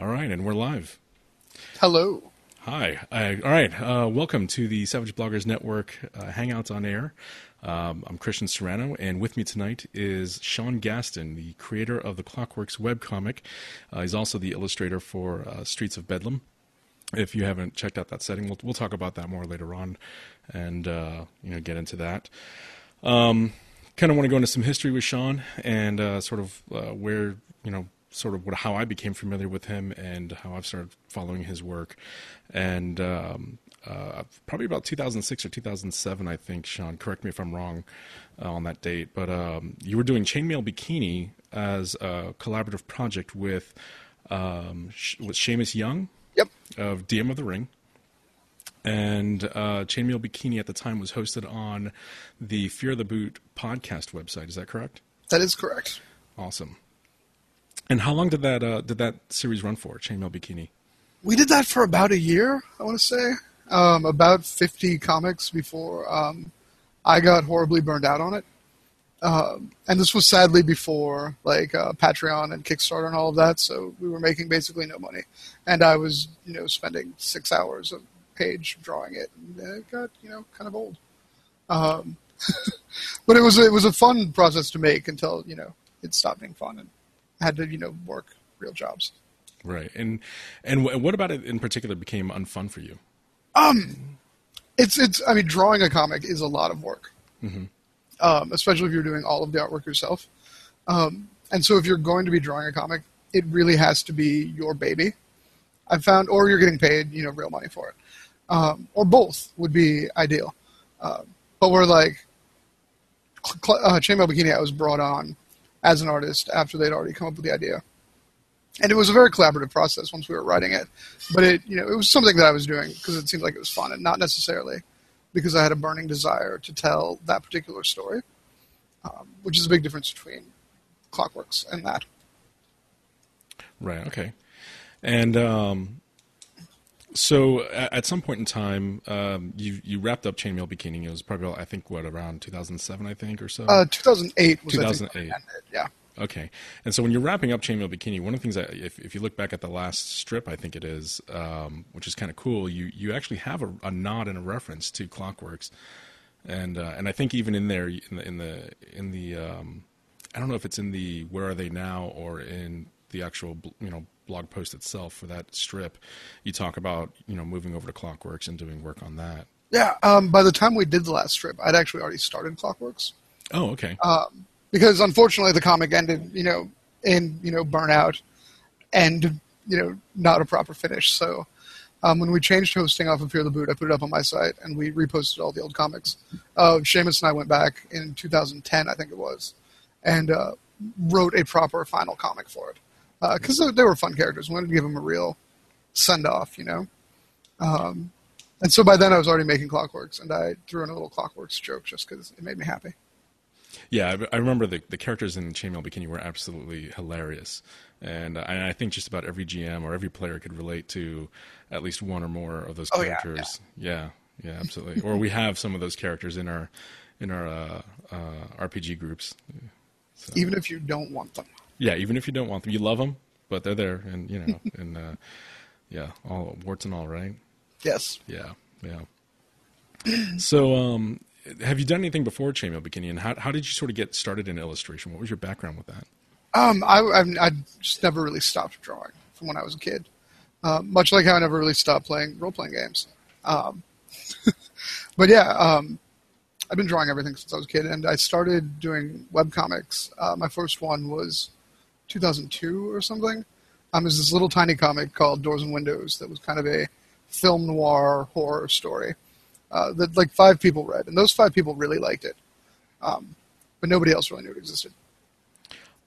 All right, and we're live. Hello. Hi. Uh, all right. Uh, welcome to the Savage Bloggers Network uh, Hangouts on Air. Um, I'm Christian Serrano, and with me tonight is Sean Gaston, the creator of the Clockworks webcomic. Uh, he's also the illustrator for uh, Streets of Bedlam. If you haven't checked out that setting, we'll, we'll talk about that more later on, and uh, you know get into that. Um, kind of want to go into some history with Sean and uh, sort of uh, where you know sort of what, how I became familiar with him and how I've started following his work. And um, uh, probably about 2006 or 2007, I think, Sean, correct me if I'm wrong uh, on that date, but um, you were doing Chainmail Bikini as a collaborative project with, um, with Shamus Young Yep. of DM of the Ring. And uh, Chainmail Bikini at the time was hosted on the Fear the Boot podcast website. Is that correct? That is correct. Awesome. And how long did that uh, did that series run for? Chainmail Bikini. We did that for about a year, I want to say. Um, about 50 comics before um, I got horribly burned out on it. Um, and this was sadly before like uh, Patreon and Kickstarter and all of that, so we were making basically no money. And I was, you know, spending six hours a page drawing it, and it got, you know, kind of old. Um, but it was it was a fun process to make until you know it stopped being fun and had to you know work real jobs. Right. And and wh- what about it in particular became unfun for you? Um, it's it's. I mean, drawing a comic is a lot of work, um, especially if you're doing all of the artwork yourself. Um, and so, if you're going to be drawing a comic, it really has to be your baby. I found, or you're getting paid, you know, real money for it, um, or both would be ideal. Um, but we're like, cl- uh, Chainmail Bikini. I was brought on as an artist after they'd already come up with the idea, and it was a very collaborative process once we were writing it. But it, you know, it was something that I was doing because it seemed like it was fun, and not necessarily because I had a burning desire to tell that particular story, um, which is a big difference between Clockworks and that. Right. Okay. And um, so at, some point in time, um, you you wrapped up Chainmail Bikini. It was probably I think what around 2007, I think, or so. Uh, 2008 was I think, 2008. when it ended, yeah. Okay. And so when you're wrapping up Chainmail Bikini, one of the things that, if, if you look back at the last strip, I think it is, um, which is kind of cool, you, you actually have a, a nod and a reference to Clockworks. And, uh, and I think even in there, in the, in the, in the um, I don't know if it's in the Where Are They Now or in the actual, you know, blog post itself for that strip, you talk about, you know, moving over to Clockworks and doing work on that. Yeah, um, by the time we did the last strip, I'd actually already started Clockworks. Oh, okay. because unfortunately the comic ended, you know, in you know burnout and you know not a proper finish. So um, when we changed hosting off of Fear the Boot, I put it up on my site and we reposted all the old comics. Uh, Shamus and I went back in 2010, I think it was, and uh, wrote a proper final comic for it because they, they were fun characters. We wanted to give them a real send off, you know. Um, and so by then I was already making Clockworks, and I threw in a little Clockworks joke just because it made me happy. Yeah, I, I remember the, the characters in Chainmail Bikini were absolutely hilarious, and I, I think just about every GM or every player could relate to at least one or more of those Oh, yeah, characters. yeah, yeah, absolutely. or we have some of those characters in our in our uh, uh, RPG groups. Even if you don't want them. Yeah, even if you don't want them, you love them, but they're there, and you know, and uh, yeah, all warts and all, right? Yes. Yeah, yeah. so, um, have you done anything before Chainmail Bikini, and how how did you sort of get started in illustration? What was your background with that? Um, I, I, I just never really stopped drawing from when I was a kid. Uh, much like how I never really stopped playing role playing games. Um, but yeah, um, I've been drawing everything since I was a kid, and I started doing webcomics. Uh, my first one was 2002 or something. Um, was this little tiny comic called Doors and Windows that was kind of a film noir horror story uh, that like five people read, and those five people really liked it. Um, but nobody else really knew it existed.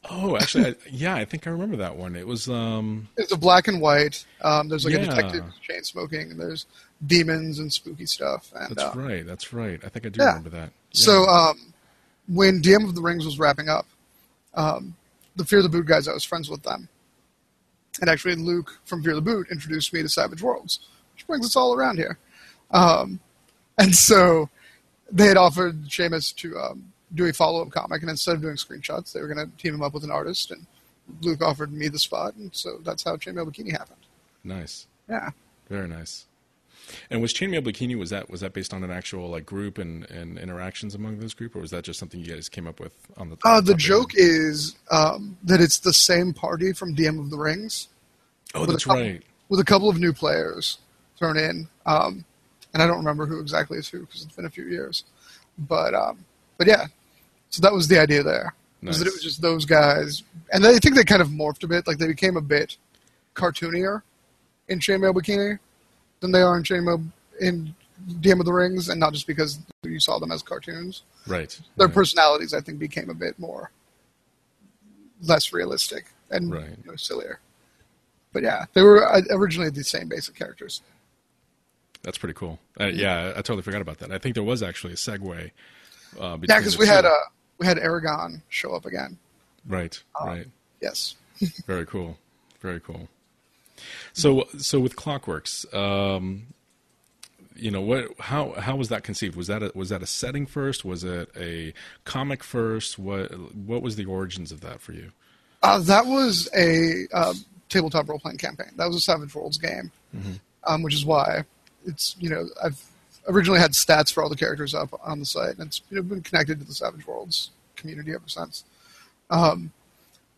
Oh, actually, I, yeah, I think I remember that one. It was um, It's a black and white. Um, there's like Yeah. a detective chain smoking, and there's demons and spooky stuff. And that's uh, right, that's right. I think I do yeah. remember that. Yeah. so um, when DM of the Rings was wrapping up, um, the Fear the Boot guys, I was friends with them. And actually, Luke from Fear the Boot introduced me to Savage Worlds, which brings us all around here. Um, and so they had offered Shamus to um, do a follow up comic, and instead of doing screenshots, they were going to team him up with an artist and Luke offered me the spot, and so that's how Chainmail Bikini happened. Nice. Yeah. Very nice. And was Chainmail Bikini was that was that based on an actual like group and, and interactions among those group, or was that just something you guys came up with on the? Uh, the joke is um, that it's the same party from DM of the Rings. Oh, that's couple- right. With a couple of new players thrown in, um, and I don't remember who exactly is who because it's been a few years. But um, but yeah, so that was the idea there. Was that it was just those guys, and I think they kind of morphed a bit. Like they became a bit cartoonier in Chainmail Bikini than they are in Chainmail in DM of the Rings, and not just because you saw them as cartoons. Right. Their right. personalities, I think, became a bit more less realistic and Right. you know, sillier. But yeah, they were uh, originally the same basic characters. That's pretty cool. Uh, yeah, I totally forgot about that. I think there was actually a segue. Uh, Yeah, because we had two. uh, we had Aragorn show up again. right, right. Yes. Very cool. Very cool. So, so with Clockworks, um, you know what? How how was that conceived? Was that a, was that a setting first? Was it a comic first? What what was the origins of that for you? Uh, that was a uh, tabletop role playing campaign. That was a Savage Worlds game, um, which is why it's you know I've originally had stats for all the characters up on the site, and it's you know, been connected to the Savage Worlds community ever since. Um,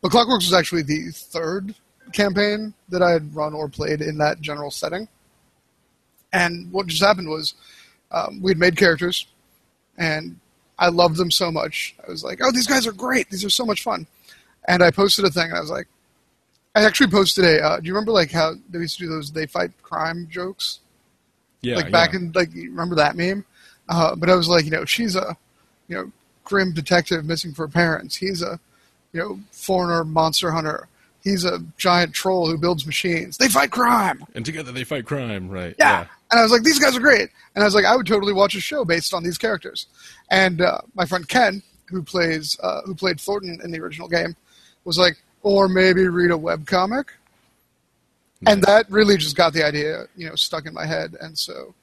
but Clockworks was actually the third campaign that I had run or played in that general setting. And what just happened was um, we'd made characters, and I loved them so much. I was like, "Oh, these guys are great! These are so much fun!" And I posted a thing, and I was like, I actually posted a. Uh, do you remember like how they used to do those "they fight crime" jokes? Yeah, like back yeah. in like you remember that meme? Uh, but I was like, you know, she's a, you know, grim detective missing for parents. He's a, you know, foreigner monster hunter. He's a giant troll who builds machines. They fight crime. and together they fight crime. Right. Yeah. And I was like, these guys are great. And I was like, I would totally watch a show based on these characters. And uh, my friend Ken, who plays uh, who played Thornton in the original game, was like, or maybe read a webcomic. And Nice. that really just got the idea, you know, stuck in my head. And so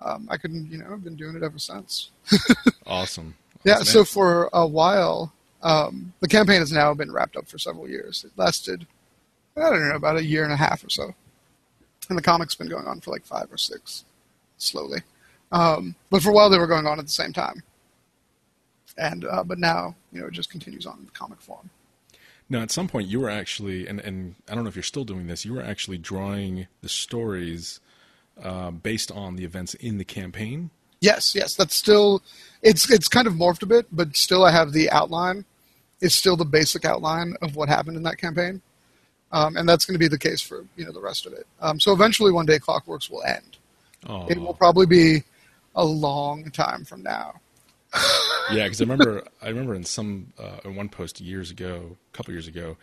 um, I couldn't, you know, I've been doing it ever since. Awesome. Yeah, Awesome. so for a while, um, the campaign has now been wrapped up for several years. It lasted, I don't know, about a year and a half or so. And the comic's been going on for like five or six, slowly. Um, but for a while, they were going on at the same time. And uh, but now, you know, it just continues on in the comic form. Now, at some point, you were actually, and, and I don't know if you're still doing this, you were actually drawing the stories uh, based on the events in the campaign. Yes, yes, that's still it's it's kind of morphed a bit, but still I have the outline. It's still the basic outline of what happened in that campaign, um, and that's going to be the case for you know the rest of it. Um, so eventually, one day, Clockworks will end. Oh, It will probably be a long time from now. yeah, because I remember, I remember in some uh, in one post years ago, a couple years ago,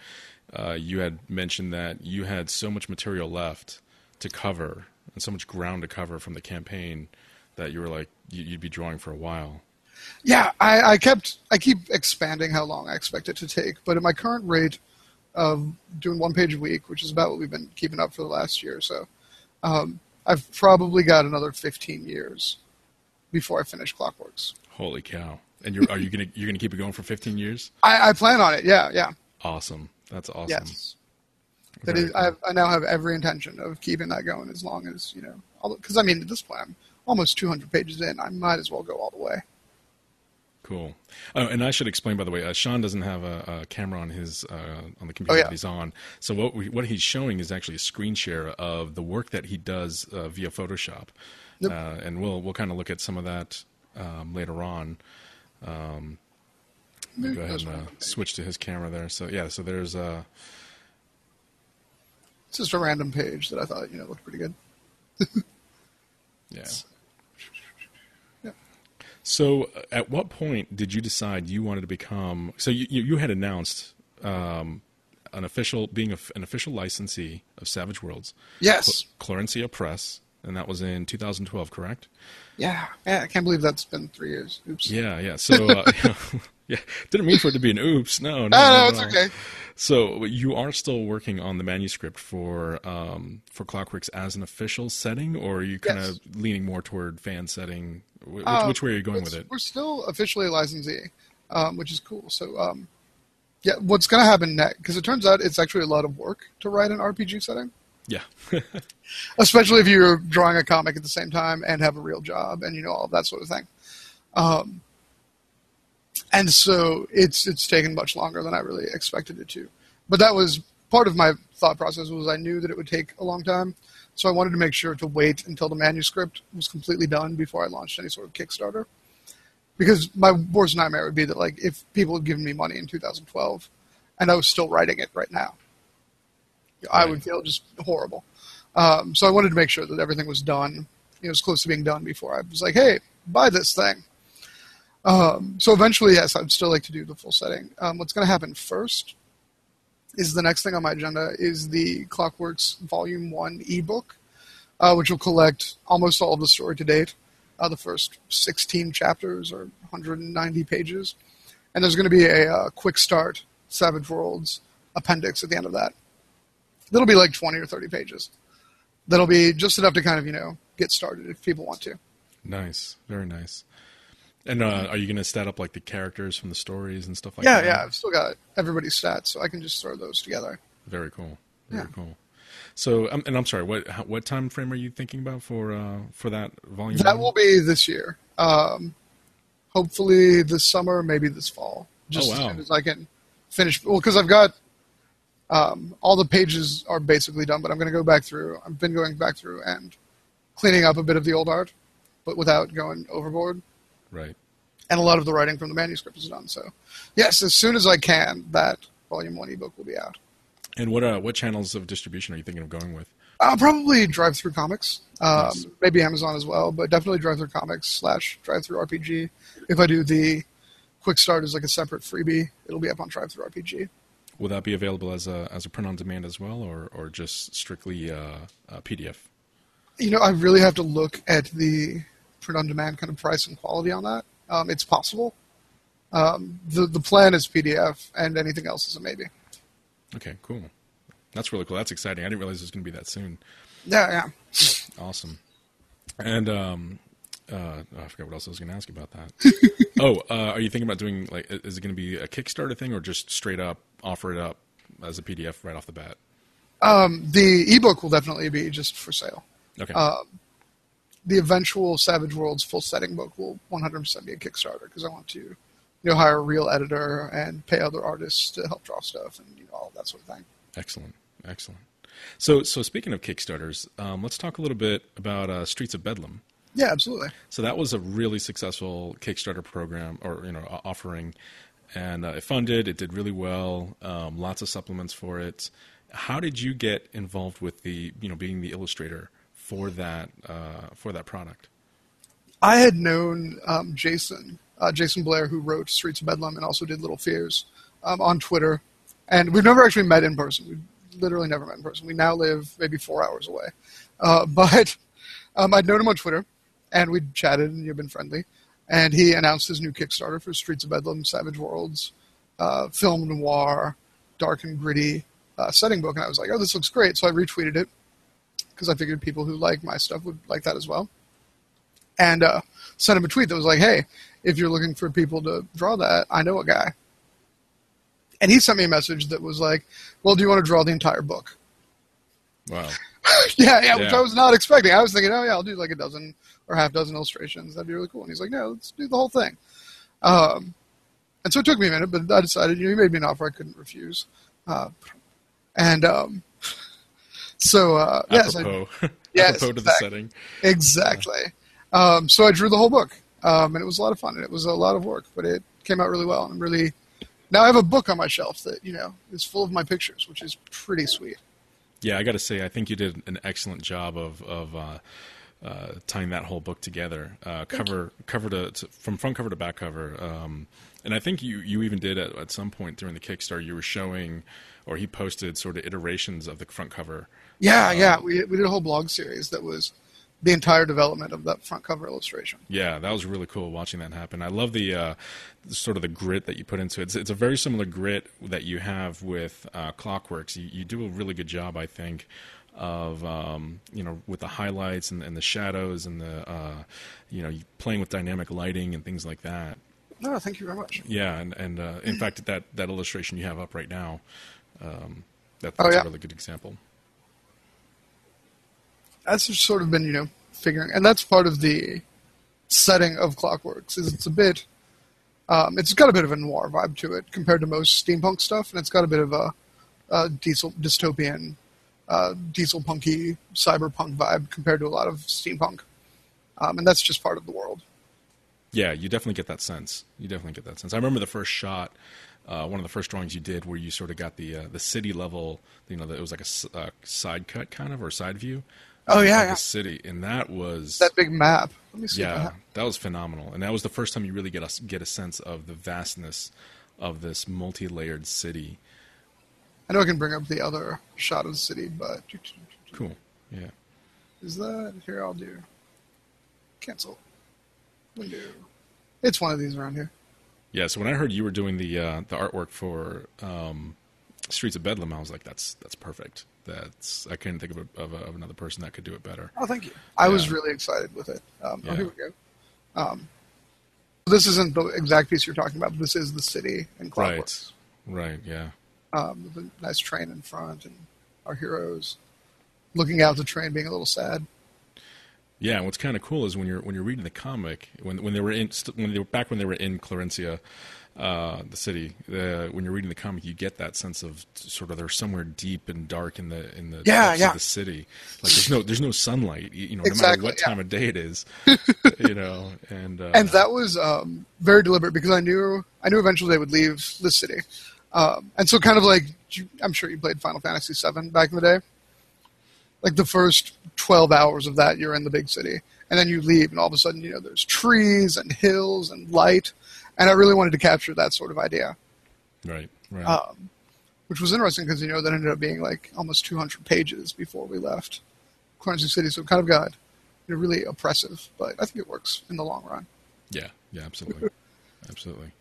uh, you had mentioned that you had so much material left to cover and so much ground to cover from the campaign that you were like you'd be drawing for a while. Yeah, I, I kept I keep expanding how long I expect it to take, but at my current rate of doing one page a week, which is about what we've been keeping up for the last year or so, um, I've probably got another 15 years before I finish Clockworks. Holy cow! And you're are you gonna you're gonna keep it going for 15 years? I, I plan on it. Yeah, yeah, Awesome. That's awesome. yes. That Very is, I, have, I now have every intention of keeping that going as long as you know. Because I mean, at this point, I'm almost 200 pages in. I might as well go all the way. Cool. Oh, and I should explain, by the way, uh, Sean doesn't have a, a camera on his uh, on the computer Oh, yeah. that he's on. So what we, what he's showing is actually a screen share of the work that he does uh, via Photoshop, Yep. uh, and we'll we'll kind of look at some of that um, later on. Um, go ahead and uh, switch to his camera there. So yeah, so there's a. It's just a random page that I thought you know looked pretty good. yeah. Yeah. So, uh, at what point did you decide you wanted to become? So, you you, you had announced um, an official being a, an official licensee of Savage Worlds, Yes. Cl- Clarencia Press, and that was in 2012, correct? Yeah. Yeah. I can't believe that's been three years. Oops. Yeah, yeah. So, uh, yeah, didn't mean for it to be an oops. No, no, Oh, no, no, it's okay. So, you are still working on the manuscript for um, for Clockworks as an official setting, or are you kind Yes. of leaning more toward fan setting? Which, Uh, which way are you going with it? We're still officially a licensee, um, which is cool. So um, Yeah, what's going to happen next? Because it turns out it's actually a lot of work to write an RPG setting. Yeah. Especially if you're drawing a comic at the same time and have a real job and you know all that sort of thing. Um, and so it's it's taken much longer than I really expected it to. But that was part of my thought process was I knew that it would take a long time, so I wanted to make sure to wait until the manuscript was completely done before I launched any sort of Kickstarter. Because my worst nightmare would be that like if people had given me money in 2012 and I was still writing it right now, I would feel just horrible. Um, so I wanted to make sure that everything was done, you know, as close to being done before I was like, hey, buy this thing. Um, so eventually, yes, I'd still like to do the full setting. Um, what's going to happen first is the next thing on my agenda is the Clockworks Volume One ebook, uh, which will collect almost all of the story to date, uh, the first 16 chapters or 190 pages, and there's going to be a uh, quick start Savage Worlds appendix at the end of that. That'll be like 20 or 30 pages. That'll be just enough to kind of you know get started if people want to. Nice. Very nice. And uh, are you going to stat up like the characters from the stories and stuff like yeah, that? yeah. Yeah. I've still got everybody's stats, so I can just throw those together. Very cool. Very Yeah. cool. So, um, and I'm sorry. What what time frame are you thinking about for uh, for that volume? That one? will be this year. Um, hopefully this summer, maybe this fall. Just Oh, wow. as soon as I can finish. Well, because I've got um, all the pages are basically done, but I'm going to go back through. I've been going back through and cleaning up a bit of the old art, but without going overboard. Right. And a lot of the writing from the manuscript is done. So, yes, as soon as I can, that volume one ebook will be out. And what uh, what channels of distribution are you thinking of going with? I'll probably DriveThruComics, um, Nice. maybe Amazon as well, but definitely DriveThruComics slash DriveThruRPG. If I do the quick start as like a separate freebie, it'll be up on DriveThruRPG. Will that be available as a as a print on demand as well, or or just strictly uh, uh, PDF? You know, I really have to look at the print on demand kind of price and quality on that. Um, it's possible. Um, the the plan is PDF, and anything else is a maybe. Okay, cool. That's really cool. That's exciting. I didn't realize it was going to be that soon. Yeah, yeah. Awesome. And um, uh, oh, I forgot what else I was going to ask you about that. oh, uh, are you thinking about doing like? Is it going to be a Kickstarter thing, or just straight up offer it up as a PDF right off the bat? Um, the ebook will definitely be just for sale. Okay. The eventual Savage Worlds full setting book will 100% be a Kickstarter because I want to, you know, hire a real editor and pay other artists to help draw stuff and you know all that sort of thing. Excellent, excellent. So, so speaking of Kickstarters, um, let's talk a little bit about uh, Streets of Bedlam. Yeah, absolutely. So that was a really successful Kickstarter program, or you know, offering, and uh, it funded. It did really well. Um, lots of supplements for it. How did you get involved with the, you know, being the illustrator for that uh, for that product? I had known um, Jason, uh, Jason Blair, who wrote Streets of Bedlam and also did Little Fears, um, on Twitter, and we've never actually met in person. We've literally never met in person. We now live maybe four hours away, uh, but um, I'd known him on Twitter, and we'd chatted and you've been friendly. And he announced his new Kickstarter for Streets of Bedlam, Savage Worlds, uh, film noir, dark and gritty uh, setting book, and I was like, "Oh, this looks great!" So I retweeted it because I figured people who like my stuff would like that as well and uh, sent him a tweet that was like, "Hey, if you're looking for people to draw that, I know a guy." And he sent me a message that was like, "Well, do you want to draw the entire book?" Wow. yeah, yeah, which I was not expecting. I was thinking, "Oh yeah, I'll do like a dozen or half dozen illustrations. That'd be really cool." And he's like, "No, let's do the whole thing." Um, and so it took me a minute, but I decided. You know, he made me an offer I couldn't refuse, uh, and um, so uh, yes, I- Apropos, Yes, apropos to the exactly. setting. Exactly. Um, so I drew the whole book, um, and it was a lot of fun, and it was a lot of work, but it came out really well. And I'm really now I have a book on my shelf that you know is full of my pictures, which is pretty sweet. Yeah, I got to say, I think you did an excellent job of of uh, uh, tying that whole book together, uh, cover cover to, to from front cover to back cover. Um, and I think you you even did at, at some point during the Kickstarter, you were showing, or he posted sort of iterations of the front cover. Yeah, yeah. We we did a whole blog series that was the entire development of that front cover illustration. Yeah, that was really cool watching that happen. I love the uh, sort of the grit that you put into it. It's, it's a very similar grit that you have with uh, Clockworks. You, you do a really good job, I think, of um, you know with the highlights and, and the shadows and the uh, you know playing with dynamic lighting and things like that. Oh, thank you very much. Yeah, and and uh, in fact, that that illustration you have up right now, um, that, Oh, that's yeah. a really good example. That's just sort of been, you know, figuring, and that's part of the setting of Clockworks. Is it's a bit, um, it's got a bit of a noir vibe to it compared to most steampunk stuff, and it's got a bit of a, a diesel dystopian, uh, diesel punky cyberpunk vibe compared to a lot of steampunk, um, and that's just part of the world. Yeah, you definitely get that sense. You definitely get that sense. I remember the first shot, uh, one of the first drawings you did, where you sort of got the uh, the city level. You know, it was like a uh, side cut kind of or side view. Oh, yeah, of yeah. the city, and that was That big map. Let me see. yeah, have- that was phenomenal, and that was the first time you really get a get a sense of the vastness of this multi layered city. I know I can bring up the other shot of the city, but Cool. Yeah. is that here? I'll do cancel window. It's one of these around here. Yeah, so when I heard you were doing the uh, the artwork for um, Streets of Bedlam, I was like, "That's that's perfect." That's I couldn't think of, a, of, a, of another person that could do it better. Oh, thank you. I was really excited with it. Um, Yeah. Oh, here we go. Um, this isn't the exact piece you're talking about, but this is the city and Clockworks. Right, right, yeah, Um, with a nice train in front and our heroes looking out the train, being a little sad. yeah. What's kind of cool is when you're when you're reading the comic when when they were in when they were back when they were in Clarencia, uh, the city. Uh, when you're reading the comic, you get that sense of sort of they're somewhere deep and dark in the in the Yeah, yeah. of the city. Like there's no there's no sunlight. You, you know, Exactly, no matter what yeah. time of day it is. you know, and uh, and that was um, very deliberate because I knew I knew eventually they would leave the city, um, and so kind of like I'm sure you played Final Fantasy VII back in the day. Like the first twelve hours of that, you're in the big city, and then you leave, and all of a sudden, you know, there's trees and hills and light, and I really wanted to capture that sort of idea, right, right. um, which was interesting because you know that ended up being like almost 200 pages before we left Quincy City, so it kind of got you know, really oppressive, but I think it works in the long run. Yeah, yeah, absolutely, absolutely.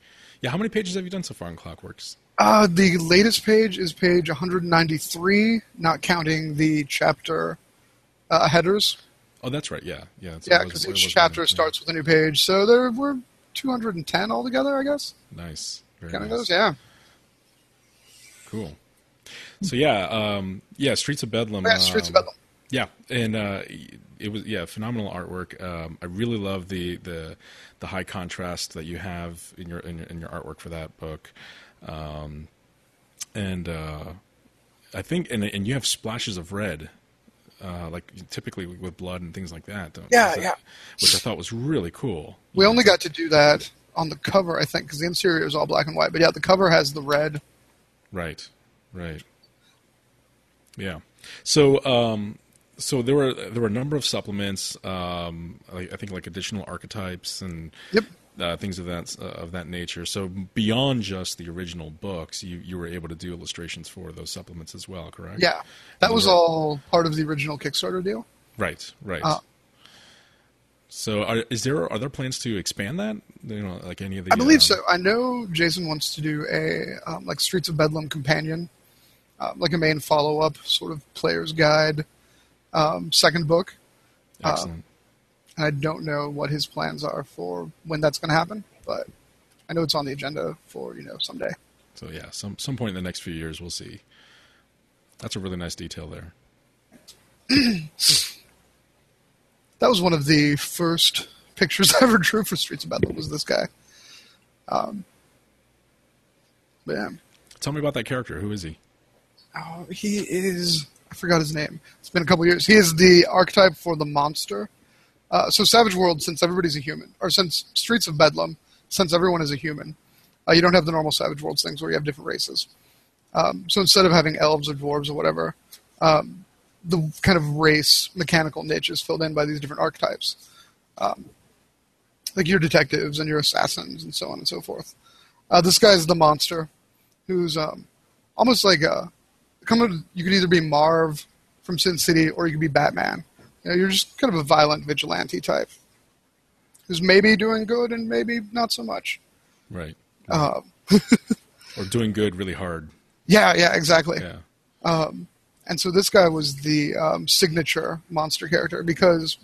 Yeah, how many pages have you done so far in Clockworks? Uh, the latest page is page 193, not counting the chapter uh, headers. Oh, that's right. Yeah, yeah. Yeah, because each chapter starts with a new page. So there were 210 altogether, I guess. Nice, very Kind of nice. those, yeah. Cool. So yeah, um, yeah, Streets of Bedlam. Yeah, Streets of um, Bedlam. Yeah, and uh, it was yeah phenomenal artwork. Um, I really love the the the high contrast that you have in your in your, in your artwork for that book, um, and uh, I think and and you have splashes of red. Uh, like typically with blood and things like that, don't- Yeah, that- yeah. Which I thought was really cool. We only got to do that on the cover, I think, because the interior is all black and white. But yeah, the cover has the red. Right, right. Yeah. So, um, so there were there were a number of supplements. Um, I, I think like additional archetypes and Yep. Uh, things of that uh, of that nature. So beyond just the original books, you you were able to do illustrations for those supplements as well, correct? Yeah, that was Right. all part of the original Kickstarter deal. Right. Right. Uh, so, are, is there are there plans to expand that? You know, like any of the? I believe um, so. I know Jason wants to do a um, like Streets of Bedlam companion, um, like a main follow up sort of player's guide, um, second book. Excellent. I don't know what his plans are for when that's going to happen, but I know it's on the agenda for you know someday. so yeah, some some point in the next few years, we'll see. That's a really nice detail there. That was one of the first pictures I ever drew for Streets of Bedlam. Was this guy? Um, but yeah, Tell me about that character. Who is he? oh, he is. I forgot his name. It's been a couple years. He is the archetype for the monster. Uh, so Savage World, since everybody's a human, or since Streets of Bedlam, since everyone is a human, uh, you don't have the normal Savage Worlds things where you have different races. Um, so instead of having elves or dwarves or whatever, um, the kind of race mechanical niche is filled in by these different archetypes, um, like your detectives and your assassins and so on and so forth. Uh, this guy's the monster, who's um, almost like a you could either be Marv from Sin City or you could be Batman. You know, you're just kind of a violent vigilante type who's maybe doing good and maybe not so much. Right. Uh, Or doing good really hard. yeah, yeah, exactly. Yeah. And so this guy was the um, signature monster character because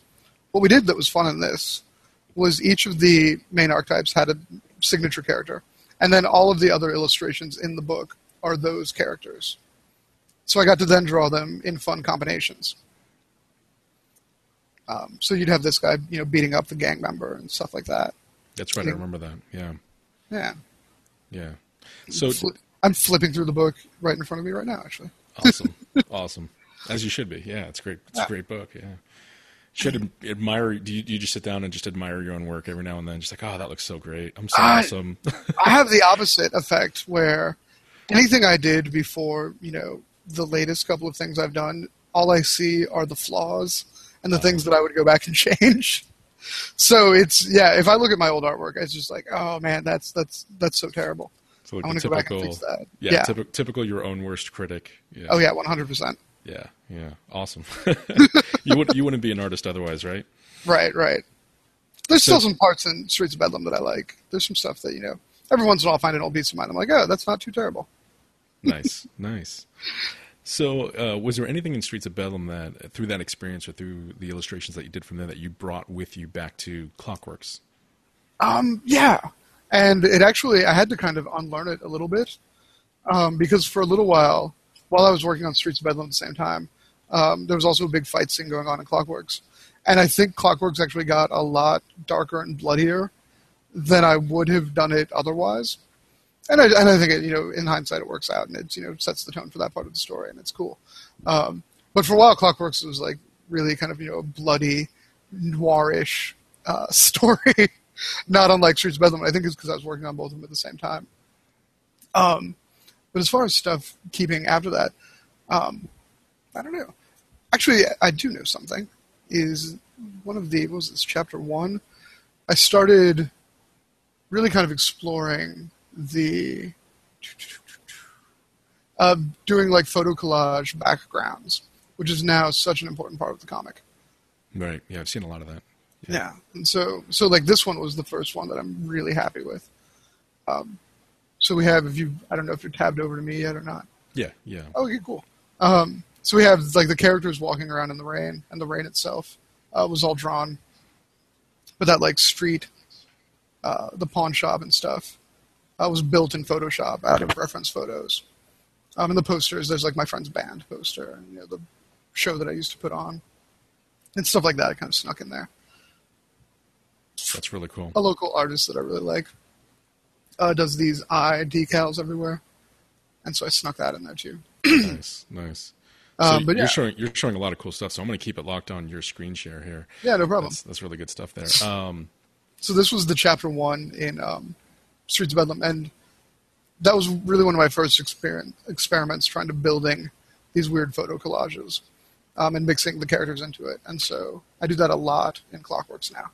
what we did that was fun in this was each of the main archetypes had a signature character, and then all of the other illustrations in the book are those characters. So I got to then draw them in fun combinations. Um, so you'd have this guy, you know, beating up the gang member and stuff like that. That's right. I remember that. Yeah. Yeah. Yeah. So Fli- I'm flipping through the book right in front of me right now, actually. awesome, awesome, as you should be. Yeah, it's great. It's a great book. Yeah. Should admire. Do you, do you just sit down and just admire your own work every now and then? Just like, oh, that looks so great. I'm so I- awesome. I have the opposite effect where anything I did before, you know, the latest couple of things I've done, all I see are the flaws and the things that I would go back and change. So it's yeah, if I look at my old artwork, it's just like, oh man, that's that's that's so terrible. so I want to go back and typical. fix that. Yeah, Yeah. typical, typical your own worst critic. Yeah. Oh yeah, one hundred percent. Yeah, yeah, awesome. you would you wouldn't be an artist otherwise, right? Right, right. There's So- still some parts in Streets of Bedlam that I like. There's some stuff that you know. Every once in a while, I find an old piece of mine. I'm like, oh, that's not too terrible. Nice, nice. So, uh, was there anything in Streets of Bedlam that, through that experience or through the illustrations that you did from there, that you brought with you back to Clockworks? Um, yeah, and it actually I had to kind of unlearn it a little bit um, because for a little while, while I was working on Streets of Bedlam at the same time, um, there was also a big fight scene going on in Clockworks, and I think Clockworks actually got a lot darker and bloodier than I would have done it otherwise. And I, and I think it, you know, in hindsight, it works out, and it you know sets the tone for that part of the story, and it's cool. Um, but for a while, Clockworks was like really kind of you know a bloody, noirish uh, story not unlike Streets of Bedlam. I think it's because I was working on both of them at the same time. Um, but as far as stuff keeping after that, um, I don't know. Actually, I do know something. Is one of the what was this chapter one? I started really kind of exploring the uh, doing like photo collage backgrounds, which is now such an important part of the comic. Right. Yeah, I've seen a lot of that. Yeah, and so so like this one was the first one that I'm really happy with. Um, so we have if you I don't know if you're tabbed over to me yet or not. Yeah, yeah. Okay, cool. Um, so we have like the characters walking around in the rain, and the rain itself uh, was all drawn. But that like street, uh, the pawn shop and stuff, uh, was built in Photoshop out of reference photos. Um, and the posters, there's like my friend's band poster, and you know the show that I used to put on, and stuff like that. I kind of snuck in there. That's really cool. a local artist that I really like uh, does these eye decals everywhere, and so I snuck that in there too. nice, nice. So Um, but you're yeah. showing you're showing a lot of cool stuff. So I'm going to keep it locked on your screen share here. Yeah, no problem. That's that's really good stuff there. Um, So this was the chapter one in um, Streets of Bedlam, and that was really one of my first experiment, experiments trying to building these weird photo collages um, and mixing the characters into it. And so I do that a lot in Clockworks now.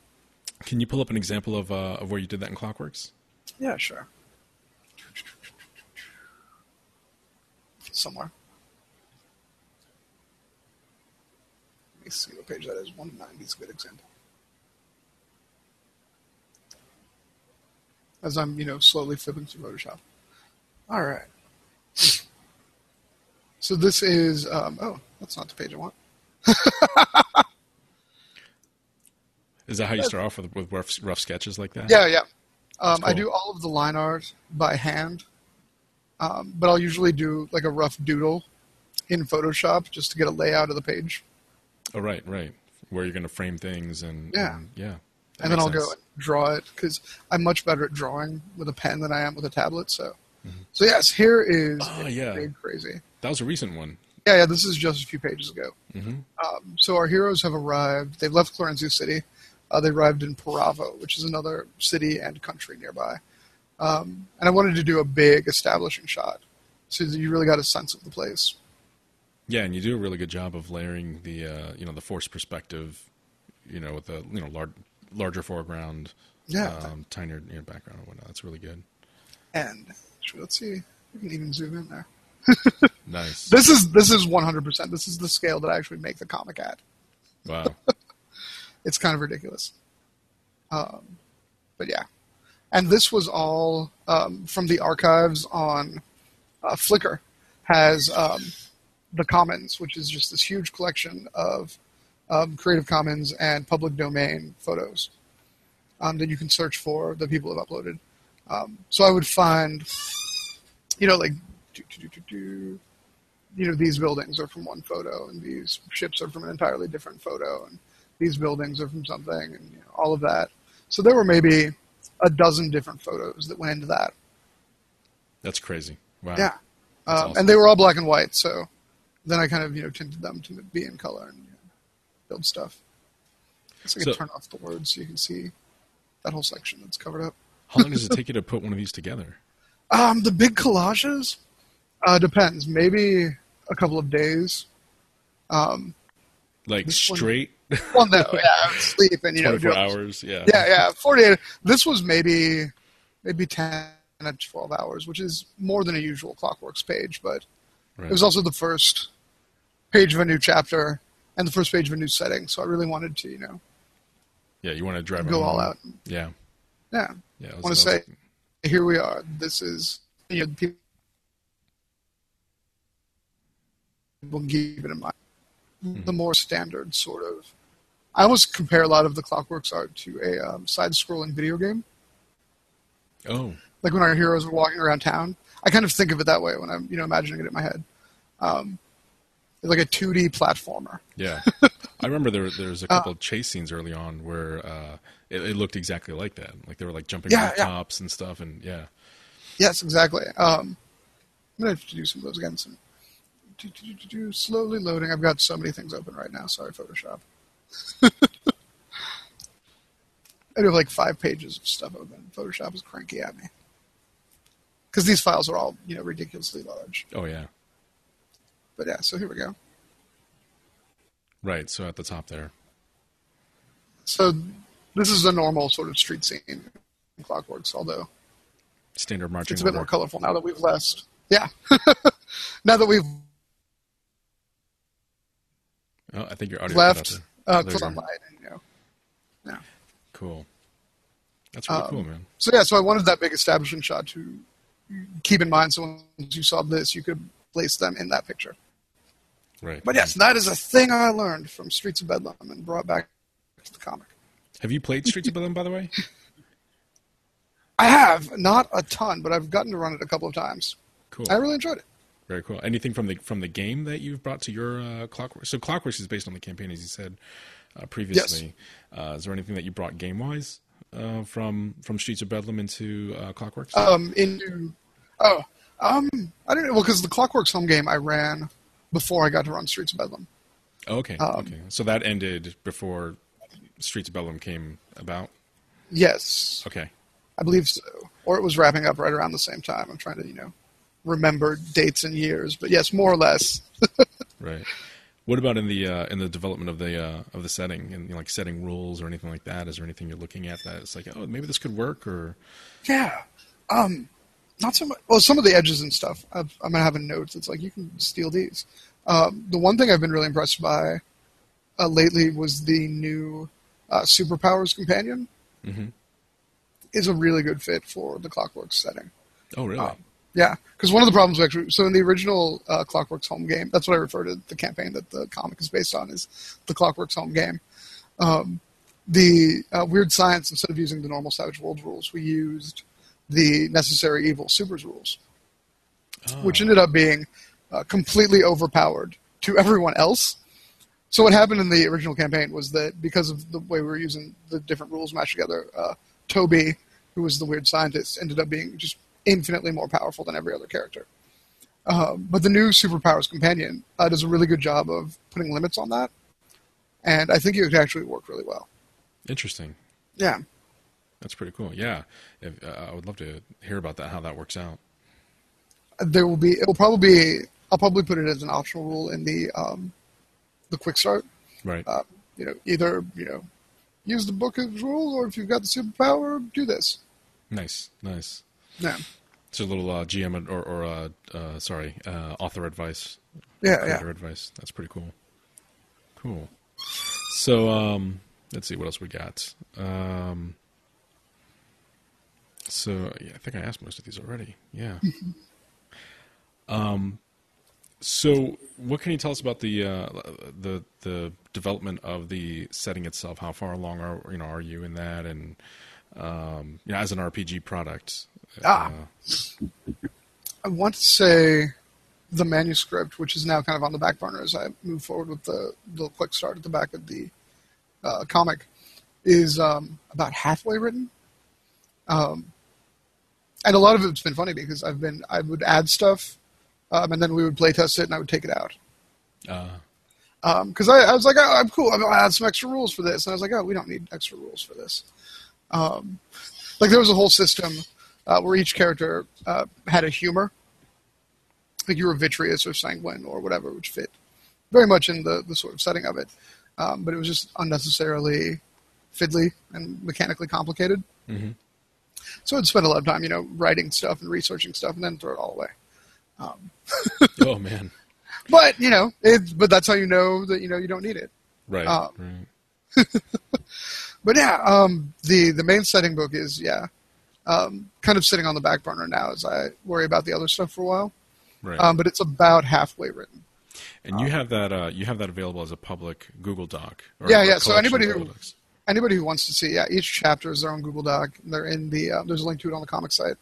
can you pull up an example of uh, of where you did that in Clockworks? Yeah, sure. Somewhere. Let me see what page that is. 190 is a good example. As I'm, you know, slowly flipping through Photoshop. All right. So this is, um, oh, that's not the page I want. Is that how you start off with, with rough, rough sketches like that? Yeah, yeah. Um, I do all of the line art by hand, um, but I'll usually do like a rough doodle in Photoshop just to get a layout of the page, Oh, right, right. Where you're going to frame things and Yeah. and, yeah. And then I'll go and draw it because I'm much better at drawing with a pen than I am with a tablet. So, Mm-hmm. so yes, here is Oh, yeah. big crazy. That was a recent one. Yeah, yeah. This is just a few pages ago. hmm Um, so our heroes have arrived. They've left Florencia City. Uh, they arrived in Paravo, which is another city and country nearby. Um, and I wanted to do a big establishing shot, so that you really got a sense of the place. Yeah, and you do a really good job of layering the uh, you know the forced perspective, you know, with a you know lar- larger foreground, Yeah. um, tinier you know, background and whatnot. That's really good. And let's see, we can even zoom in there. Nice. This is this is 100%. This is the scale that I actually make the comic at. wow. It's kind of ridiculous. Um, but yeah, and this was all um, from the archives on uh, Flickr. Has um, the Commons, which is just this huge collection of um, Creative Commons and public domain photos um, that you can search for that people have uploaded. Um, so I would find, you know, like, do, do, do, do, you know, these buildings are from one photo, and these ships are from an entirely different photo, and these buildings are from something, and you know, all of that. So there were maybe a dozen different photos that went into that. That's crazy. Wow. Yeah, um, awesome. and they were all black and white. So then I kind of you know tinted them to be in color and you know, build stuff. So I can So- turn off the words so you can see that whole section that's covered up. How long does it take you to put one of these together? Um, the big collages uh, depends. Maybe a couple of days. Um, Like This one- straight, well, no, yeah, I would sleep and you know, 24 do- hours? Yeah. Yeah, yeah, forty-eight. This was maybe maybe ten to twelve hours, which is more than a usual Clockworks page, but Right. it was also the first page of a new chapter and the first page of a new setting. So I really wanted to, you know, yeah, you want to drive it go all out. Yeah. Yeah, Yeah. I want to say, here we are. This is you know, people keep it in mind. The more standard sort of. I almost compare a lot of the Clockworks art to a um, side-scrolling video game. Oh, like when our heroes are walking around town. I kind of think of it that way when I'm, you know, imagining it in my head. Um, it's like a 2D platformer. yeah. I remember there there Uh, was a couple of chase scenes early on where uh, it, it looked exactly like that. Like they were like jumping Yeah, yeah. tops and stuff, and yeah. Yes, exactly. Um, I'm gonna have to do some of those again. Some do, do, do, do, slowly loading. I've got so many things open right now. Sorry, Photoshop. I do have like five pages of stuff open. Photoshop is cranky at me because these files are all, you know, ridiculously large. Oh yeah. But yeah, so here we go. Right. So at the top there. So this is a normal sort of street scene in Clockworks, although Standard marching it's a bit order. more colorful now that we've left. Yeah, now that we've Oh, I think your audio left uh, go. sunlight, and, you know. Yeah. Cool. That's really Um, cool, man. So yeah, so I wanted that big establishment shot to keep in mind. So once you saw this, you could place them in that picture. Right. But yes, that is a thing I learned from Streets of Bedlam and brought back to the comic. Have you played Streets of Bedlam, by the way? I have not a ton, but I've gotten to run it a couple of times. Cool. I really enjoyed it. Very cool. Anything from the from the game that you've brought to your uh, Clockworks? So Clockworks is based on the campaign, as you said uh, previously. Uh, is there anything that you brought game wise uh, from from Streets of Bedlam into uh, Clockworks? Um, into oh, um, I don't know. Well, because the Clockworks home game I ran before I got to run Streets of Bedlam. Oh, okay. um, okay. So that ended before Streets of Bedlam came about. Yes, Okay. I believe so. Or it was wrapping up right around the same time. I'm trying to, you know, remember dates and years, but yes, more or less. Right. What about in the uh, in the development of the uh, of the setting and you know, like setting rules or anything like that? Is there anything you're looking at that it's like, oh, maybe this could work or Yeah. Um, not so much. Well, some of the edges and stuff. I've, I'm gonna have a note that's like you can steal these. Um, the one thing I've been really impressed by uh, lately was the new uh, superpowers companion. Mhm. Is a really good fit for the Clockworks setting. oh really? Um, Yeah, because one of the problems actually, so in the original uh, Clockworks home game, that's what I refer to the campaign that the comic is based on is the Clockworks home game. Um, the uh, weird science, instead of using the normal Savage Worlds rules, we used the necessary evil supers rules, Oh, which ended up being uh, completely overpowered to everyone else. So what happened in the original campaign was that because of the way we were using the different rules matched together, uh, Toby, who was the weird scientist, ended up being just infinitely more powerful than every other character. Um, but the new superpowers companion uh, does a really good job of putting limits on that, and I think it would actually work really well. interesting. Yeah, That's pretty cool. Yeah, if, uh, I would love to hear about that. How that works out. there will be. It will probably be. I'll probably put it as an optional rule in the um, the quick start. Right. Uh, you know, either you know, use the book as rules, or if you've got the superpower, do this. nice. Nice. Yeah, It's a little uh, GM or, or uh, uh, sorry, uh, author advice, yeah, creator yeah. advice. That's pretty cool. Cool. So um, let's see what else we got. Um, so yeah, I think I asked most of these already. Yeah. um, so what can you tell us about the uh, the the development of the setting itself? How far along are you know are you in that, and um, you know, as an RPG product. Ah. Uh, I want to say the manuscript, which is now kind of on the back burner as I move forward with the the quick start at the back of the uh, comic, is um, about halfway written. Um, and a lot of it's been funny because I've been I would add stuff, um, and then we would play test it, and I would take it out uh, because I, I was like, oh, I'm cool. I'm gonna add some extra rules for this, and I was like, oh, we don't need extra rules for this. Um, like there was a whole system uh, where each character uh, had a humor, like you were vitreous or sanguine or whatever, which fit very much in the the sort of setting of it. Um, but it was just unnecessarily fiddly and mechanically complicated. mhm. So I'd spend a lot of time, you know, writing stuff and researching stuff, and then throw it all away. oh man, But you know, it, but that's how you know that you know you don't need it. right, Uh, right. But yeah, um, the the main setting book is yeah, um, kind of sitting on the back burner now as I worry about the other stuff for a while. Right. Um, but it's about halfway written. and you have that uh, you have that available as a public Google Doc. Or Yeah, yeah, so anybody who-. Anybody who wants to see, yeah, each chapter is their own Google Doc. They're in the uh, there's a link to it on the comic site.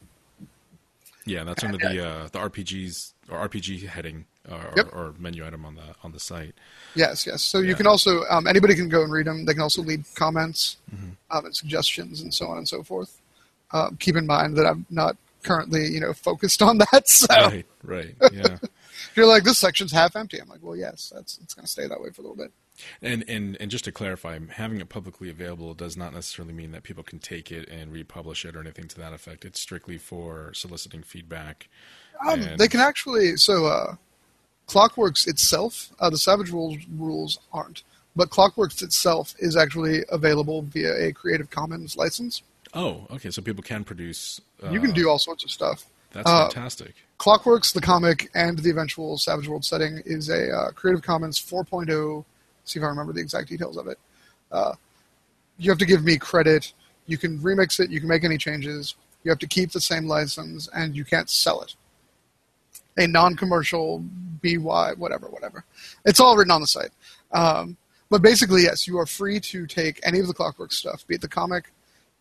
Yeah, that's under the uh, the RPGs or RPG heading uh, or, Yep. or menu item on the on the site. Yes, yes. So you can also um, anybody can go and read them. They can also leave comments Mm-hmm. um, and suggestions and so on and so forth. Um, keep in mind that I'm not currently you know focused on that. So Right, right, yeah. if you're like this section's half empty, I'm like, well, yes, that's it's going to stay that way for a little bit. And and and just to clarify, having it publicly available does not necessarily mean that people can take it and republish it or anything to that effect. It's strictly for soliciting feedback. Um, And- they can actually so uh, Clockworks itself, uh, the Savage rules rules aren't, but Clockworks itself is actually available via a Creative Commons license. Oh, okay. So people can produce. Uh, you can do all sorts of stuff. That's uh, fantastic. Clockworks, the comic, and the eventual Savage World setting is a uh, Creative Commons 4.0. See if I remember the exact details of it. Uh, you have to give me credit. You can remix it. You can make any changes. You have to keep the same license, and you can't sell it. A non-commercial BY, whatever, whatever. It's all written on the site. Um, but basically, yes, you are free to take any of the Clockwork stuff, be it the comic,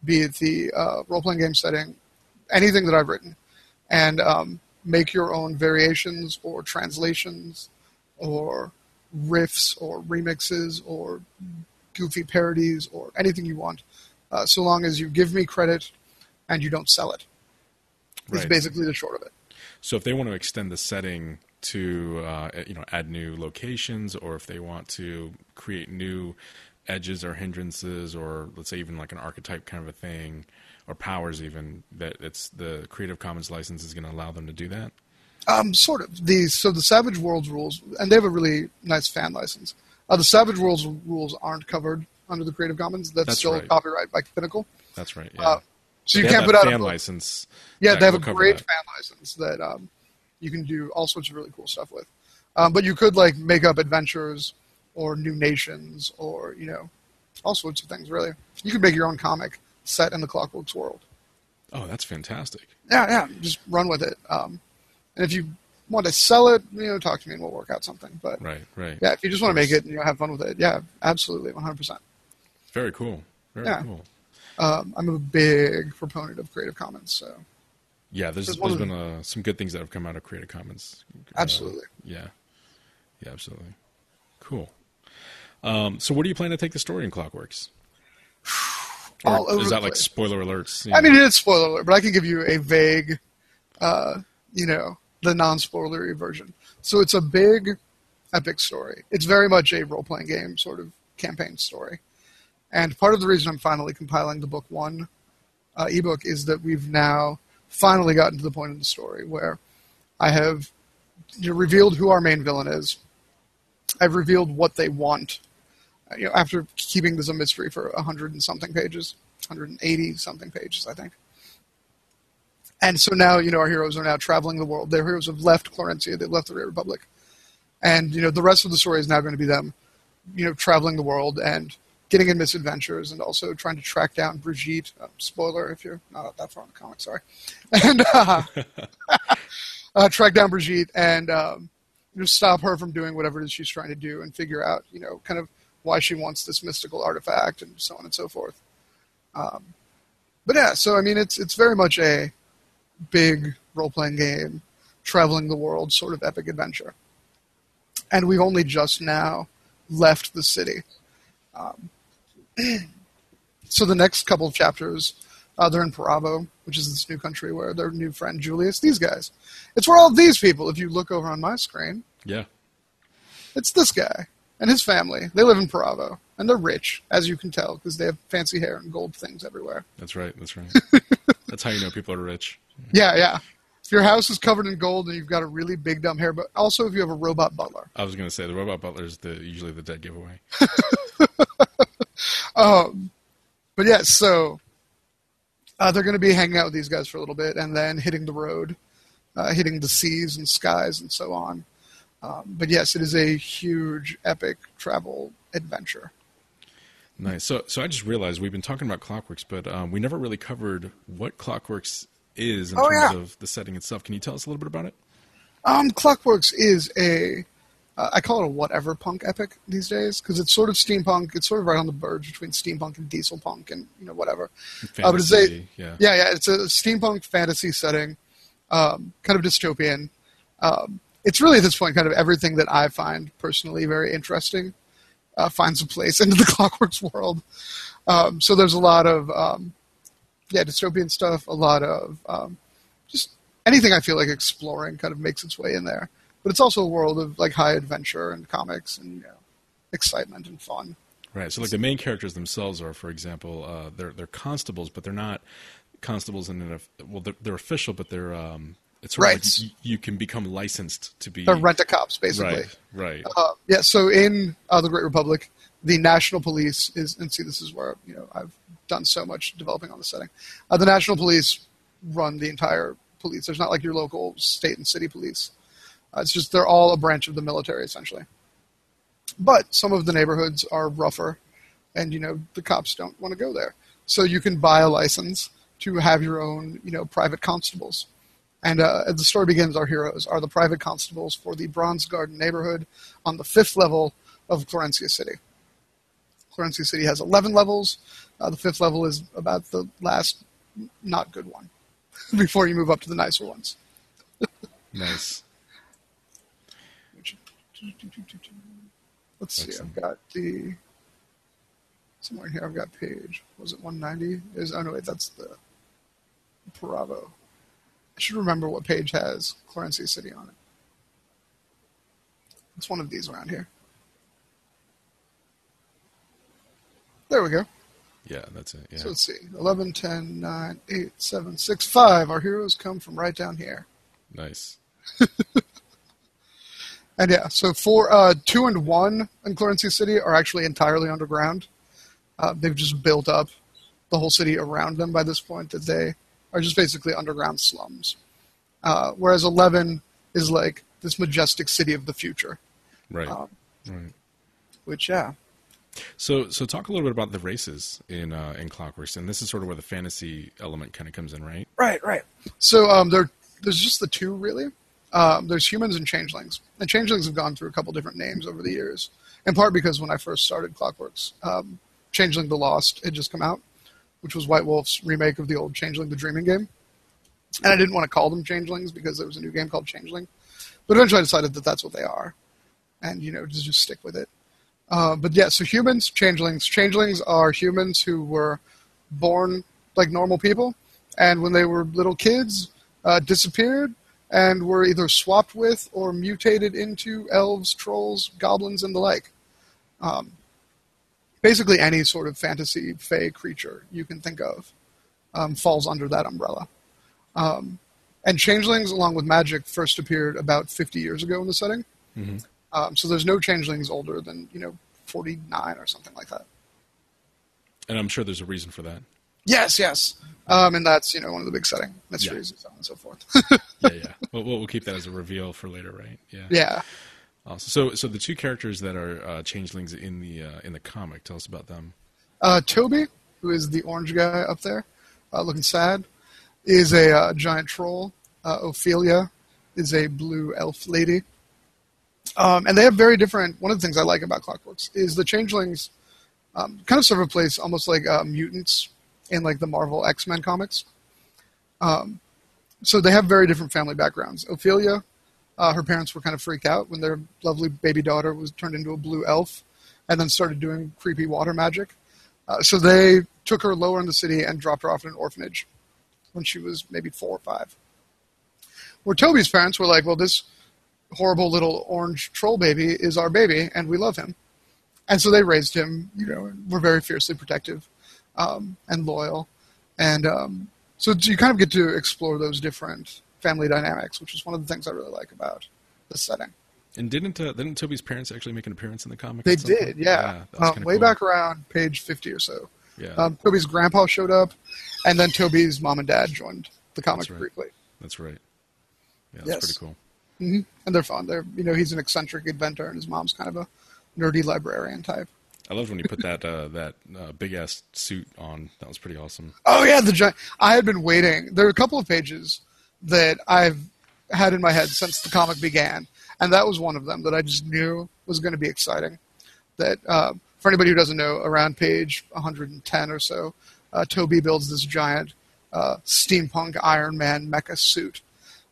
be it the uh, role-playing game setting, anything that I've written, and um, make your own variations or translations or riffs or remixes or goofy parodies or anything you want, uh, so long as you give me credit and you don't sell it. it. Is basically the short of it. So if they want to extend the setting to uh, you know add new locations, or if they want to create new edges or hindrances, or let's say even like an archetype kind of a thing, or powers even, that it's the Creative Commons license is going to allow them to do that. Um, sort of. The so the Savage Worlds rules, and they have a really nice fan license. Uh, the Savage Worlds rules aren't covered under the Creative Commons. That's, That's still right. copyright by Pinnacle. That's right. Yeah. Uh, so you can't put out fan a license. Yeah, they have a great that. fan license that um, you can do all sorts of really cool stuff with. Um, but you could like make up adventures or new nations or you know all sorts of things. Really, you could make your own comic set in the Clockworks world. Oh, that's fantastic. Yeah, yeah, just run with it. Um, and if you want to sell it, you know, talk to me and we'll work out something. But Right. Right. yeah, if you just want to make it and you know, have fun with it, yeah, absolutely, one hundred percent. Very cool. Very Yeah. cool. Um, I'm a big proponent of Creative Commons, so Yeah, there's There's there's been uh, some good things that have come out of Creative Commons. Uh, Absolutely. yeah. Yeah, absolutely. Cool. Um, so, where do you plan to take the story in Clockworks? All over is that like spoiler alerts? I mean, it's spoiler alert, but I can give you a vague, uh, you know, the non-spoilery version. So it's a big, epic story. It's very much a role-playing game sort of campaign story. And part of the reason I'm finally compiling the book one uh, ebook is that we've now finally gotten to the point in the story where I have revealed who our main villain is. I've revealed what they want. You know, after keeping this a mystery for a hundred and something pages, 180 something pages, I think. And so now, you know, our heroes are now traveling the world. Their heroes have left Florencia, they've left the Republic. And, you know, the rest of the story is now going to be them, you know, traveling the world and getting in misadventures and also trying to track down Brigitte. Uh, spoiler if you're not that far in the comics, sorry. And uh, uh, track down Brigitte and um, you know, stop her from doing whatever it is she's trying to do and figure out, you know, kind of why she wants this mystical artifact and so on and so forth. Um, but yeah, so I mean, it's it's very much a big role playing game, traveling the world sort of epic adventure. And we've only just now left the city. Um, so the next couple of chapters, uh, they're in Paravo, which is this new country where their new friend Julius, these guys. It's where all these people, if you look over on my screen, Yeah. it's this guy and his family. They live in Paravo, and they're rich, as you can tell, because they have fancy hair and gold things everywhere. That's right. That's right. that's how you know people are rich. Yeah, yeah. If your house is covered in gold and you've got a really big dumb hair, but also if you have a robot butler. I was going to say the robot butler is the usually the dead giveaway. Um, but yeah, so uh, they're going to be hanging out with these guys for a little bit and then hitting the road, uh, hitting the seas and skies and so on. Um, but yes, it is a huge, epic travel adventure. Nice. So, so I just realized we've been talking about Clockworks, but um, we never really covered what Clockworks is in Oh, terms yeah. of the setting itself. Can you tell us a little bit about it? Um, Clockworks is a, uh, I call it a whatever punk epic these days because it's sort of steampunk. It's sort of right on the verge between steampunk and diesel punk and you know whatever. Uh, but it's a- Fantasy, yeah. Yeah, yeah, it's a steampunk fantasy setting, um, kind of dystopian. Um, it's really at this point kind of everything that I find personally very interesting uh, finds a place into the Clockworks world. Um, so there's a lot of um, yeah dystopian stuff, a lot of um, just anything I feel like exploring kind of makes its way in there. But it's also a world of like high adventure and comics and you know, excitement and fun. Right. So, like the main characters themselves are, for example, uh, they're they're constables, but they're not constables in an well, they're, they're official, but they're um, it's Right. like y- you can become licensed to be They're rent a cops basically. right, right. Uh, yeah, so in uh, the Great Republic, the National Police is, and see, this is where you know I've done so much developing on the setting. Uh, the National Police run the entire police. There's not like your local state and city police. Uh, it's just they're all a branch of the military essentially. But some of the neighborhoods are rougher, and you know the cops don't want to go there. So you can buy a license to have your own, you know, private constables. And uh, the story begins, our heroes are the private constables for the Bronze Garden neighborhood on the fifth level of Florencia City. Florencia City has 11 levels. Uh, the fifth level is about the last not good one before you move up to the nicer ones. Nice. Let's see, I've got the. Somewhere here, I've got page. Was it 190? Is Oh, no, wait, that's the Bravo. I should remember what page has Florencia City on it. It's one of these around here. There we go. Yeah, that's it. Yeah. So let's see. 11, 10, 9, 8, 7, 6, 5. Our heroes come from right down here. nice. And yeah, so for uh, 2 and 1 in Florencia City are actually entirely underground. Uh, they've just built up the whole city around them by this point that they are just basically underground slums. Uh, whereas 11 is like this majestic city of the future, Right. Um, right. which, yeah. So, so talk a little bit about the races in uh, in Clockworks, and this is sort of where the fantasy element kind of comes in, right? Right, right. So um, there, there's just the two really. Um, there's humans and changelings, and changelings have gone through a couple different names over the years. In part because when I first started Clockworks, um, Changeling the Lost had just come out, which was White Wolf's remake of the old Changeling the Dreaming game. And I didn't want to call them changelings because there was a new game called Changeling, but eventually I decided that that's what they are, and you know just just stick with it. Uh, but yeah, so humans, changelings. Changelings are humans who were born like normal people, and when they were little kids, uh, disappeared and were either swapped with or mutated into elves, trolls, goblins, and the like. Um, basically, any sort of fantasy fey creature you can think of um, falls under that umbrella. Um, and changelings, along with magic, first appeared about 50 years ago in the setting. Mm-hmm. Um, so there's no changelings older than you know 49 or something like that. And I'm sure there's a reason for that. Yes, yes, um, and that's you know one of the big setting mysteries and so on and so forth. Yeah, yeah. We'll we'll keep that as a reveal for later, right? Yeah. yeah, Awesome. So, so the two characters that are uh, changelings in the uh, in the comic, tell us about them. uh, Toby, who is the orange guy up there, uh, looking sad, is a uh, giant troll. Uh, Ophelia is a blue elf lady, um, and they have very different. One of the things I like about Clockworks is the changelings um, kind of serve a place almost like mutants in like the Marvel X Men comics. Um, so they have very different family backgrounds. Ophelia, uh, her parents were kind of freaked out when their lovely baby daughter was turned into a blue elf, and then started doing creepy water magic. Uh, so they took her lower in the city and dropped her off in an orphanage when she was maybe four or five. Where Toby's parents were like, well, this horrible little orange troll baby is our baby, and we love him. And so they raised him, you know, and were very fiercely protective um, and loyal. And um, so you kind of get to explore those different family dynamics, which is one of the things I really like about the setting. And didn't uh, didn't Toby's parents actually make an appearance in the comic? They did, yeah. that Um, way cool. back around page 50 or so. Yeah, Um, Toby's grandpa showed up, and then Toby's mom and dad joined the comic That's right. briefly. that's right. Yeah, that's Yes. pretty cool. hmm And they're fun. They're you know he's an eccentric inventor, and his mom's kind of a nerdy librarian type. I loved when you put that uh, that uh, big ass suit on. That was pretty awesome. Oh yeah, the giant. I had been waiting. There are a couple of pages that I've had in my head since the comic began, and that was one of them that I just knew was going to be exciting. That uh, for anybody who doesn't know, around page 110 or so, uh, Toby builds this giant uh, steampunk Iron Man mecha suit.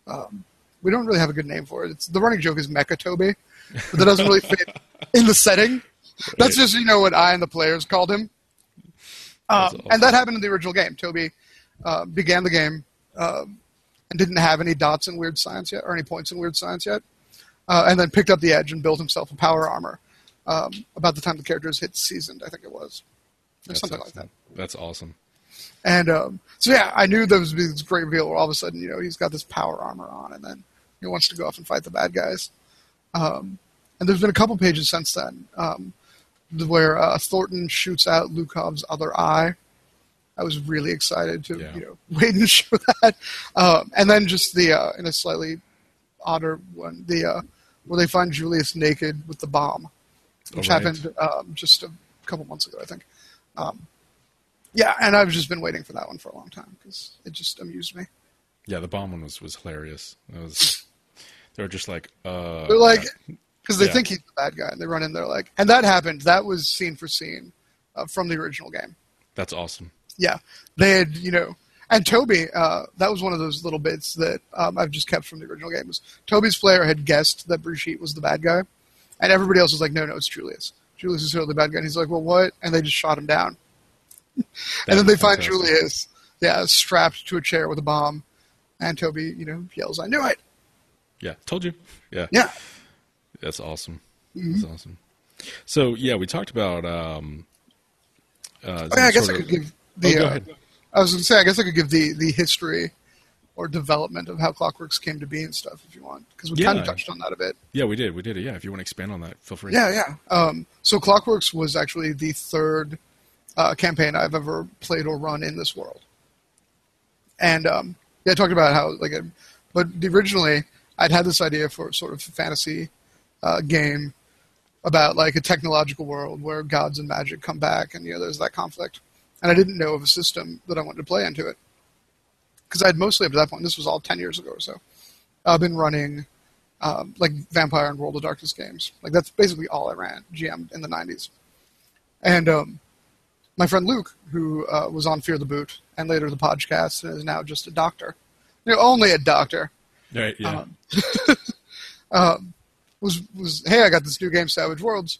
Um, we don't really have a good name for it. It's, the running joke is Mecha Toby, but that doesn't really fit in the setting. That's just you know what I and the players called him. Um, awesome. And that happened in the original game. Toby uh, began the game um, and didn't have any dots in weird science yet, or any points in weird science yet, uh, and then picked up the edge and built himself a power armor. Um, about the time the characters hit seasoned, I think it was, or That's something like awesome. that. That's awesome. And um, so yeah, I knew there was be this great reveal where all of a sudden, you know, he's got this power armor on, and then he wants to go off and fight the bad guys. Um, and there's been a couple pages since then um, where uh, Thornton shoots out Lukov's other eye. I was really excited to Yeah. you know wait and show that, um, and then just the uh, in a slightly odder one, the uh, where they find Julius naked with the bomb, which right. happened um, just a couple months ago, I think. Um, yeah, and I've just been waiting for that one for a long time because it just amused me. Yeah, the bomb one was was hilarious. It was. They were just like, uh, They're like, because they Yeah. think he's the bad guy, and they run in there like, and that happened. That was scene for scene uh, from the original game. that's awesome. Yeah, they had you know, and Toby. Uh, that was one of those little bits that um, I've just kept from the original game. Was Toby's player had guessed that Brigitte was the bad guy, and everybody else was like, no, no, it's Julius. Julius is totally the bad guy. And he's like, well, what? And they just shot him down. and then they find fantastic. Julius, yeah, strapped to a chair with a bomb, and Toby, you know, yells, "I knew it!" Yeah, told you. Yeah, Yeah, That's awesome. Mm-hmm. That's awesome. So yeah, we talked about. Um, uh, Oh, yeah, I guess I could of- give the. go uh. I was going to say, I guess I could give the the history or development of how Clockworks came to be and stuff if you want, because we kind of touched on that a bit. Yeah, we did. We did it. Yeah, if you want to expand on that, feel free. Yeah, yeah. Um, so Clockworks was actually the third uh, campaign I've ever played or run in this world, and um, yeah, I talked about how like, a, but originally I'd had this idea for sort of a fantasy uh, game about like a technological world where gods and magic come back, and you know there's that conflict, and I didn't know of a system that I wanted to play into it because I'd mostly up to that point. This was all ten years ago or so. I've been running um, like Vampire and World of Darkness games. Like that's basically all I ran GM in the '90s. And um, my friend Luke, who uh, was on Fear the Boot and later the podcast, and is now just a doctor, you know, only a doctor, Right. Yeah. um, was was hey, I got this new game, Savage Worlds.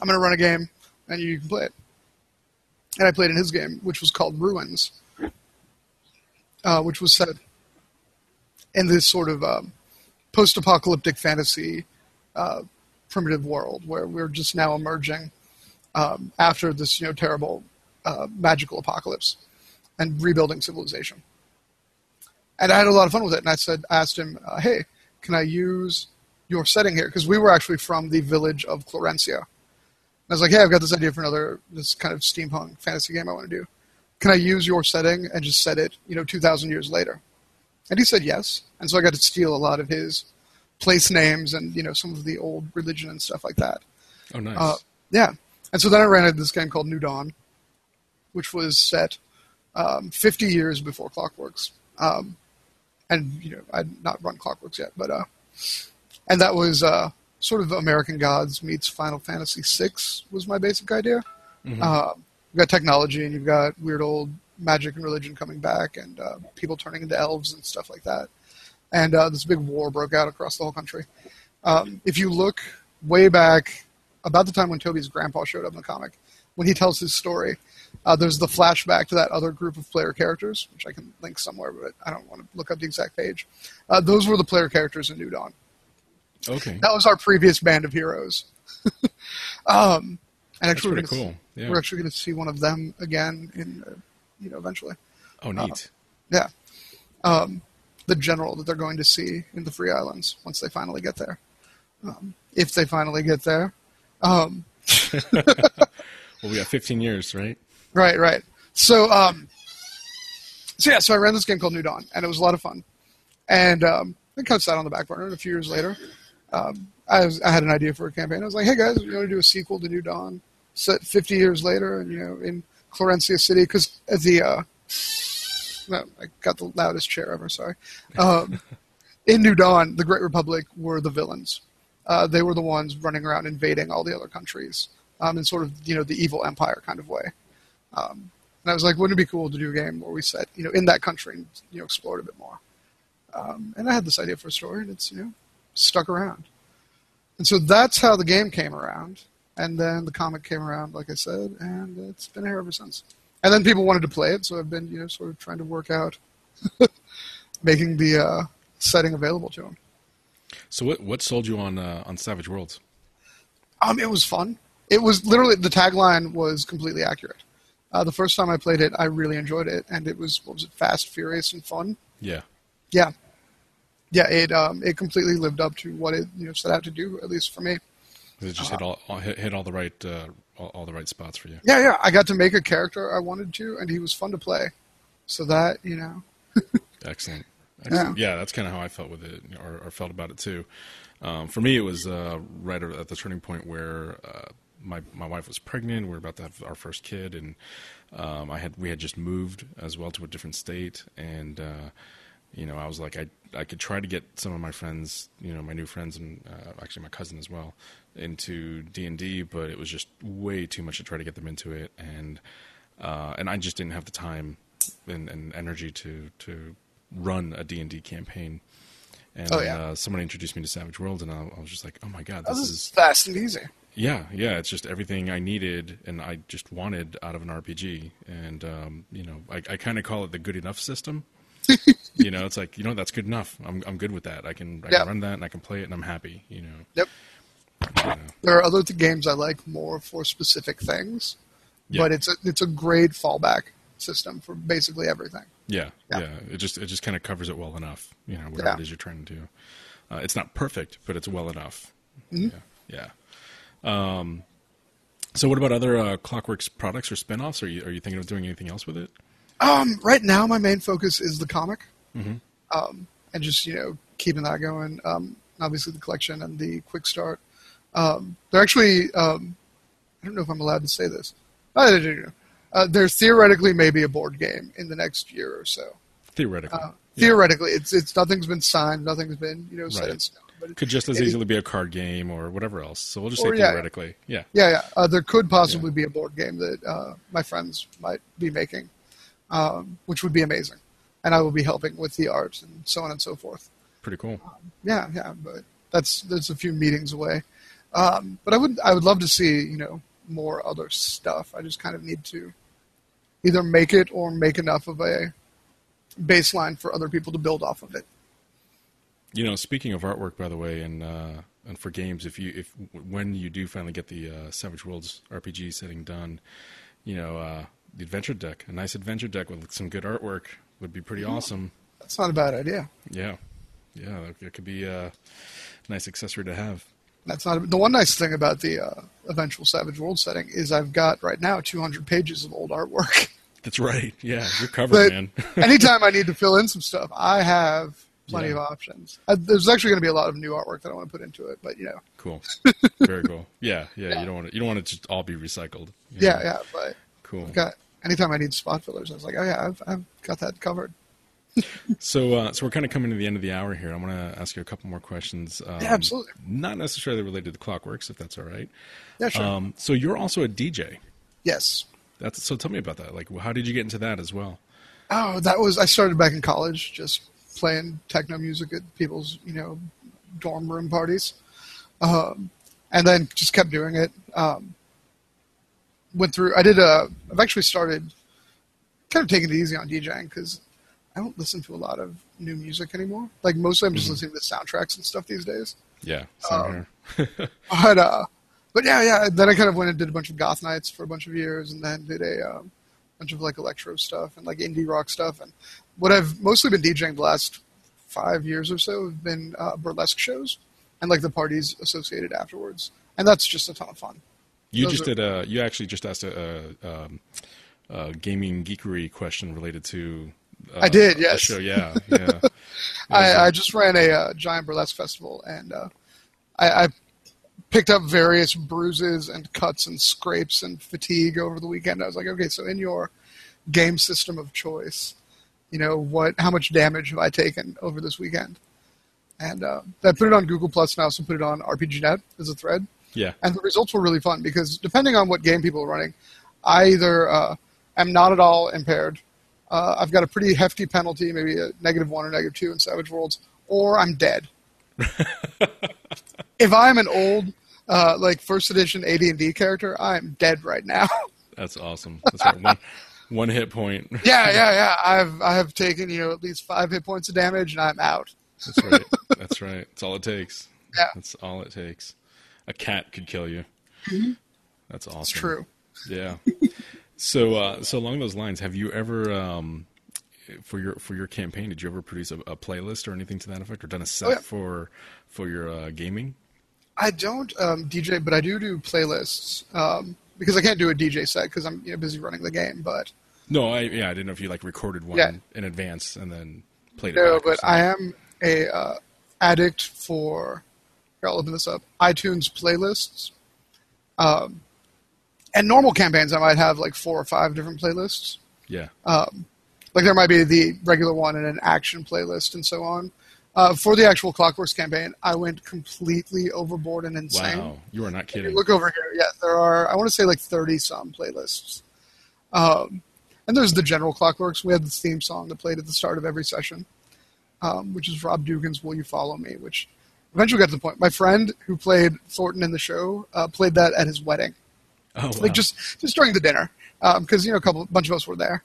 I'm gonna run a game, and you can play it. And I played in his game, which was called Ruins, uh, which was set in this sort of um, post-apocalyptic fantasy uh, primitive world where we're just now emerging um, after this you know terrible uh, magical apocalypse and rebuilding civilization. And I had a lot of fun with it. And I said, I asked him, uh, "Hey, can I use your setting here?" Because we were actually from the village of Florencia. I was like, "Hey, I've got this idea for another this kind of steampunk fantasy game I want to do. Can I use your setting and just set it, you know, two thousand years later?" And he said yes. And so I got to steal a lot of his place names and you know some of the old religion and stuff like that. oh, nice. Uh, yeah. And so then I ran into this game called New Dawn, which was set um, 50 years before Clockworks. Um, and, you know, I'd not run Clockworks yet, but, uh, and that was uh, sort of American Gods meets Final Fantasy VI was my basic idea. Mhm. Uh, you've got technology and you've got weird old magic and religion coming back and uh, people turning into elves and stuff like that. And uh, this big war broke out across the whole country. Um, if you look way back, about the time when Toby's grandpa showed up in the comic, when he tells his story, uh, there's the flashback to that other group of player characters, which I can link somewhere, but I don't want to look up the exact page. Uh, those were the player characters in New Dawn. Okay. That was our previous band of heroes. um, and That's actually, we're pretty gonna cool. see- Yeah. we're actually going to see one of them again in, uh, you know, eventually. Oh, neat. Yeah. Um, the general that they're going to see in the Free Islands once they finally get there. Um, if they finally get there. Um, well, we got 15 years, right? right, right. So, um, so yeah, so I ran this game called New Dawn, and it was a lot of fun. And um, it kind of sat on the back burner. And a few years later, um, I, was, I had an idea for a campaign. I was like, hey guys, you want to do a sequel to New Dawn? Set 50 years later, and you know, in Florencia City, because as the uh, no, I got the loudest chair ever. Sorry. Um, in New Dawn, the Great Republic were the villains. Uh, they were the ones running around invading all the other countries um, in sort of you know the evil empire kind of way. Um, and I was like, wouldn't it be cool to do a game where we set you know in that country and you know explore it a bit more? Um, and I had this idea for a story, and it's you know stuck around. And so that's how the game came around. And then the comic came around, like I said, and it's been here ever since. And then people wanted to play it, so I've been, you know, sort of trying to work out making the uh, setting available to them. So, what what sold you on uh, on Savage Worlds? Um, it was fun. It was literally the tagline was completely accurate. Uh, the first time I played it, I really enjoyed it, and it was what was it, fast, furious, and fun. Yeah. Yeah, yeah. It um, it completely lived up to what it you know set out to do, at least for me. It just hit all, all hit, hit all the right uh, all, all the right spots for you. Yeah, yeah. I got to make a character I wanted to, and he was fun to play. So that you know, Excellent. Excellent. Yeah, that's kind of how I felt with it, or, or felt about it too. Um, for me, it was uh, right at the turning point where uh, my my wife was pregnant. We were about to have our first kid, and um, I had we had just moved as well to a different state, and uh, you know, I was like, I I could try to get some of my friends, you know, my new friends, and uh, actually my cousin as well, into D and D, but it was just way too much to try to get them into it, and uh, and I just didn't have the time and, and energy to to run a D and D campaign. And Oh, yeah. uh, someone introduced me to Savage Worlds, and I, I was just like, "Oh my god, this this is is fast and easy. yeah, yeah, it's just everything I needed and I just wanted out of an RPG. And, um, you know, I, I kind of call it the good enough system. you know, it's like, you know, that's good enough. I'm, I'm good with that. I can, I can run that and I can play it and I'm happy, you know. Yep. You know. There are other th- games I like more for specific things, but it's a it's a great fallback system for basically everything. Yeah, Yeah. yeah, It just, it just kind of covers it well enough, you know, whatever Yeah. it is you're trying to do. Uh, it's not perfect, but it's well enough. Mm-hmm. Yeah. Yeah. Um, so what about other uh, Clockworks products or spin-offs? Are you, are you thinking of doing anything else with it? Um, right now, my main focus is the comic, Mm-hmm. um, and just you know keeping that going. Um, obviously, the collection and the quick start. Um, they're actually um, I don't know if I'm allowed to say this. Know. Uh, there theoretically maybe a board game in the next year or so. Theoretically. Uh, Yeah. Theoretically, it's it's nothing's been signed, nothing's been you know set Right. in stone. But Could just as it- easily be a card game or whatever else. So we'll just say yeah. theoretically. Yeah. Yeah, yeah. Uh, there could possibly be a board game that uh, my friends might be making, um, which would be amazing, and I will be helping with the art and so on and so forth. Pretty cool. Yeah, yeah. But that's that's a few meetings away. Um, but I would I would love to see you know more other stuff. I just kind of need to either make it or make enough of a baseline for other people to build off of it. You know, speaking of artwork, by the way, and uh, and for games, if you if when you do finally get the uh, Savage Worlds RPG setting done, you know, uh, the adventure deck, a nice adventure deck with some good artwork would be pretty awesome. That's not a bad idea. Yeah, yeah, it could be a nice accessory to have. That's not a, the one nice thing about the uh, eventual Savage World setting is I've got right now 200 pages of old artwork. That's right. Yeah, you're covered, But man. anytime I need to fill in some stuff, I have plenty Yeah. of options. Uh, there's actually going to be a lot of new artwork that I want to put into it, but you know, cool. Very cool. Yeah, yeah. You don't want to. You don't want it to all be recycled. you yeah, know? yeah. But Cool. I've got anytime I need spot fillers, I was like, oh yeah, I've I've got that covered. So, uh, so we're kind of coming to the end of the hour here. I want to ask you a couple more questions. Um, Yeah, absolutely. Not necessarily related to Clockworks, if that's all right. Yeah, sure. Um, so you're also a DJ. yes. That's so. Tell me about that. Like, how did you get into that as well? Oh, that was I started back in college, just playing techno music at people's you know dorm room parties, um, and then just kept doing it. Um, went through. I did a. I've actually started kind of taking it easy on DJing because I don't listen to a lot of new music anymore. Like mostly, I'm just Mhm. listening to soundtracks and stuff these days. Yeah, Um. But uh, but yeah, yeah. Then I kind of went and did a bunch of goth nights for a bunch of years, and then did a um, bunch of like electro stuff and like indie rock stuff. And what I've mostly been DJing the last five years or so have been uh, burlesque shows and like the parties associated afterwards, and that's just a ton of fun. You Those just are- did a. You actually just asked a, a, um, a gaming geekery question related to. Uh, I did, a yes. show, yeah, yeah. I, I just ran a uh, giant burlesque festival, and uh, I, I picked up various bruises and cuts and scrapes and fatigue over the weekend. I was like, okay, so in your game system of choice, you know what? How much damage have I taken over this weekend? And uh, I put it on Google Plus, Plus now, so put it on RPGNet as a thread. Yeah, And the results were really fun because depending on what game people are running, I either uh, am not at all impaired. Uh, I've got a pretty hefty penalty, maybe a negative one or negative two in Savage Worlds, or I'm dead. if I'm an old, uh, like first edition AD&D character, I'm dead right now. that's awesome. That's right. One, one hit point. yeah, yeah, yeah. I've I have taken you know at least five hit points of damage, and I'm out. That's right. That's right. That's all it takes. Yeah. That's all it takes. A cat could kill you. That's awesome. It's true. Yeah. So, uh, so along those lines, have you ever, um, for your for your campaign, did you ever produce a, a playlist or anything to that effect, or done a set Oh, yeah. for for your uh, gaming? I don't um, DJ, but I do do playlists um, because I can't do a DJ set because I'm you know, busy running the game. But No, I yeah, I didn't know if you like recorded one Yeah. in advance and then played it. No, but I am a uh, addict for. I'll open this up. iTunes playlists. Um, and normal campaigns, I might have like four or five different playlists. yeah, Um, like there might be the regular one and an action playlist and so on. Uh, for the actual Clockworks campaign, I went completely overboard and insane. wow, you are not kidding. look over here. Yeah, there are. I want to say like thirty some playlists. Um, and there's the general Clockworks. We had the theme song that played at the start of every session, um, which is Rob Dougan's "Will You Follow Me," which eventually got to the point. My friend who played Thornton in the show uh, played that at his wedding, Oh, wow. like just just during the dinner, because you know a couple bunch of us were there.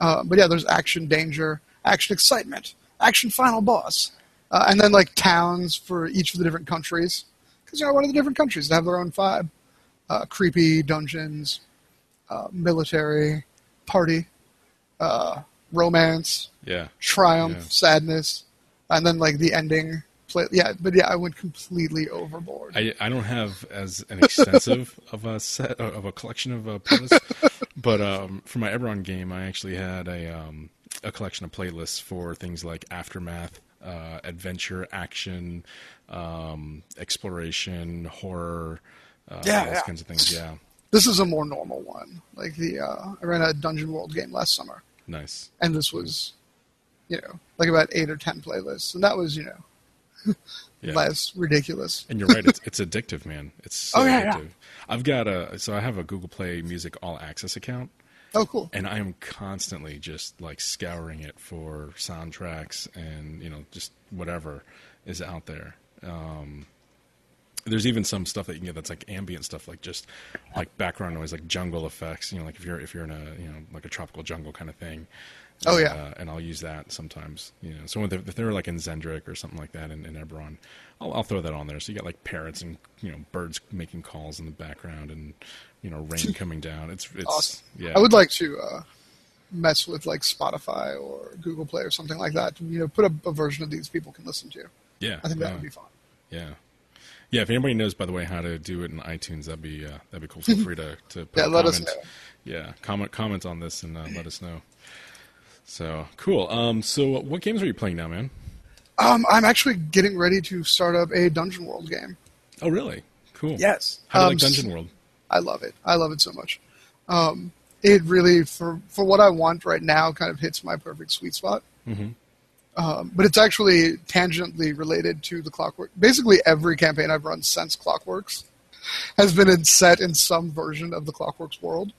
Uh, but yeah, there's action, danger, action, excitement, action, final boss, uh, and then like towns for each of the different countries. Because you know, one of the different countries have their own vibe. Uh, creepy dungeons, uh, military, party, uh, romance, yeah. triumph, Yeah. sadness, and then like the ending. Play, yeah, but yeah, I went completely overboard. I, I don't have as an extensive of a set of a collection of uh, playlists, but um, for my Eberron game, I actually had a um, a collection of playlists for things like aftermath, uh, adventure, action, um, exploration, horror, uh, Yeah, those yeah. kinds of things. Yeah, this is a more normal one. Like the uh, I ran a Dungeon World game last summer. nice. and this was, you know, like about eight or ten playlists, and that was, you know, Yeah. less ridiculous. And you're right; it's, it's addictive, man. It's so Oh, yeah, yeah. addictive. I've got a so I have a Google Play Music All Access account, Oh, cool. and I am constantly just like scouring it for soundtracks and you know just whatever is out there. Um, there's even some stuff that you can get that's like ambient stuff, like just like background noise, like jungle effects. You know, like if you're if you're in a you know like a tropical jungle kind of thing. Oh, yeah. uh, and I'll use that sometimes. You know, so if they're like in Xen'drik or something like that in, in Eberron, I'll, I'll throw that on there. So you got like parrots and you know birds making calls in the background and you know rain coming down. It's it's Awesome. yeah. I would like to uh, mess with like Spotify or Google Play or something like that. You know, put a, a version of these people can listen to. yeah, I think that would be fun. Yeah, yeah. If anybody knows, by the way, how to do it in iTunes, that'd be uh, that'd be cool. Feel free to to put Yeah, let us comment. know. Yeah, comment comment on this and uh, let us know. So cool. Um, so what games are you playing now, man? Um, I'm actually getting ready to start up a Dungeon World game. Oh, really? Cool. Yes. How do you Um, like Dungeon World? I love it. I love it so much. Um, it really, for for what I want right now, kind of hits my perfect sweet spot. hmm Um, but it's actually tangentially related to the Clockwork. Basically, every campaign I've run since Clockworks has been in, set in some version of the Clockworks world.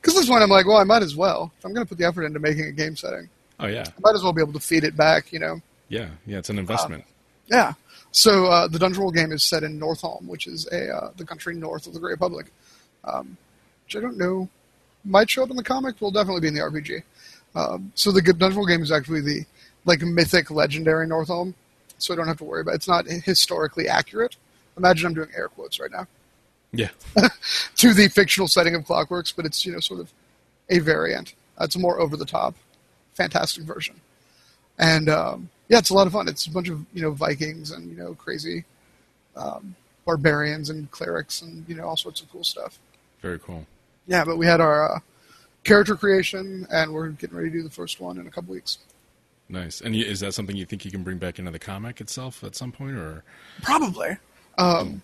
Because at this point, I'm like, well, I might as well. If I'm going to put the effort into making a game setting, Oh yeah, I might as well be able to feed it back. You know. yeah, yeah. It's an investment. Yeah. So uh, the Dungeon World game is set in Northolm, which is a uh, the country north of the Great Republic, um, which I don't know might show up in the comic. Will definitely be in the RPG. Um, so the Dungeon World game is actually the like mythic, legendary Northolm. So I don't have to worry about. It. It's not historically accurate. Imagine I'm doing air quotes right now yeah, to the fictional setting of Clockworks, but it's you know sort of a variant. Uh, it's a more over the top, fantastic version, and um, yeah, it's a lot of fun. It's a bunch of you know Vikings and you know crazy um, barbarians and clerics and you know all sorts of cool stuff. very cool. Yeah, but we had our uh, character creation, and we're getting ready to do the first one in a couple weeks. Nice. And is that something you think you can bring back into the comic itself at some point, or Probably. Um,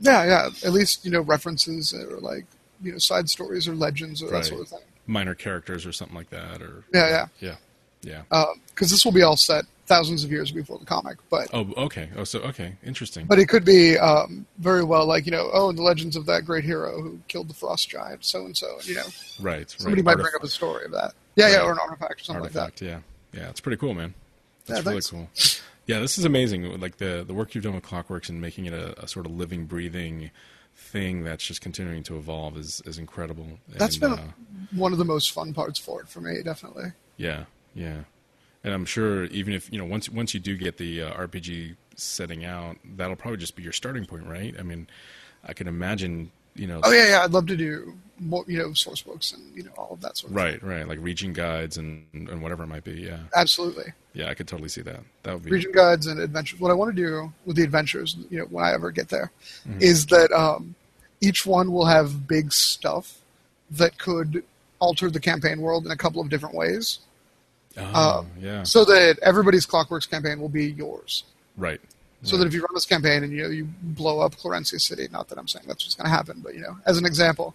yeah, yeah. At least you know references or like you know side stories or legends or Right. that sort of thing. minor characters or something like that? Or Yeah, yeah. yeah, yeah. Because this will be all set thousands of years before the comic, but oh, okay. Oh, so okay, interesting. but it could be um, very well like you know oh the legends of that great hero who killed the frost giant so and so you know right. somebody right. might Artif- bring up a story of that. Yeah, yeah, or an artifact or something artifact. Like that. Yeah, yeah. It's pretty cool, man. Yeah, That's really cool. Yeah, this is amazing. Like the the work you've done with Clockworks and making it a, a sort of living, breathing thing that's just continuing to evolve is is incredible. that. That's And, been uh, one of the most fun parts for it for me, definitely. Yeah, yeah. And I'm sure even if you know once once you do get the uh, RPG setting out, that'll probably just be your starting point, right? I mean, I can imagine, you know, Oh yeah, yeah. I'd love to do more, you know, source books and you know all of that sort of. right, right, like region guides and and whatever it might be. Yeah, Absolutely. yeah, I could totally see that. That would be Region guides and adventures. What I want to do with the adventures, you know, when I ever get there, Mm-hmm. is that um, each one will have big stuff that could alter the campaign world in a couple of different ways, oh, yeah, so that everybody's Clockworks campaign will be yours. right. So that if you run this campaign and you you blow up Florencia City, not that I'm saying that's what's going to happen, but you know, as an example,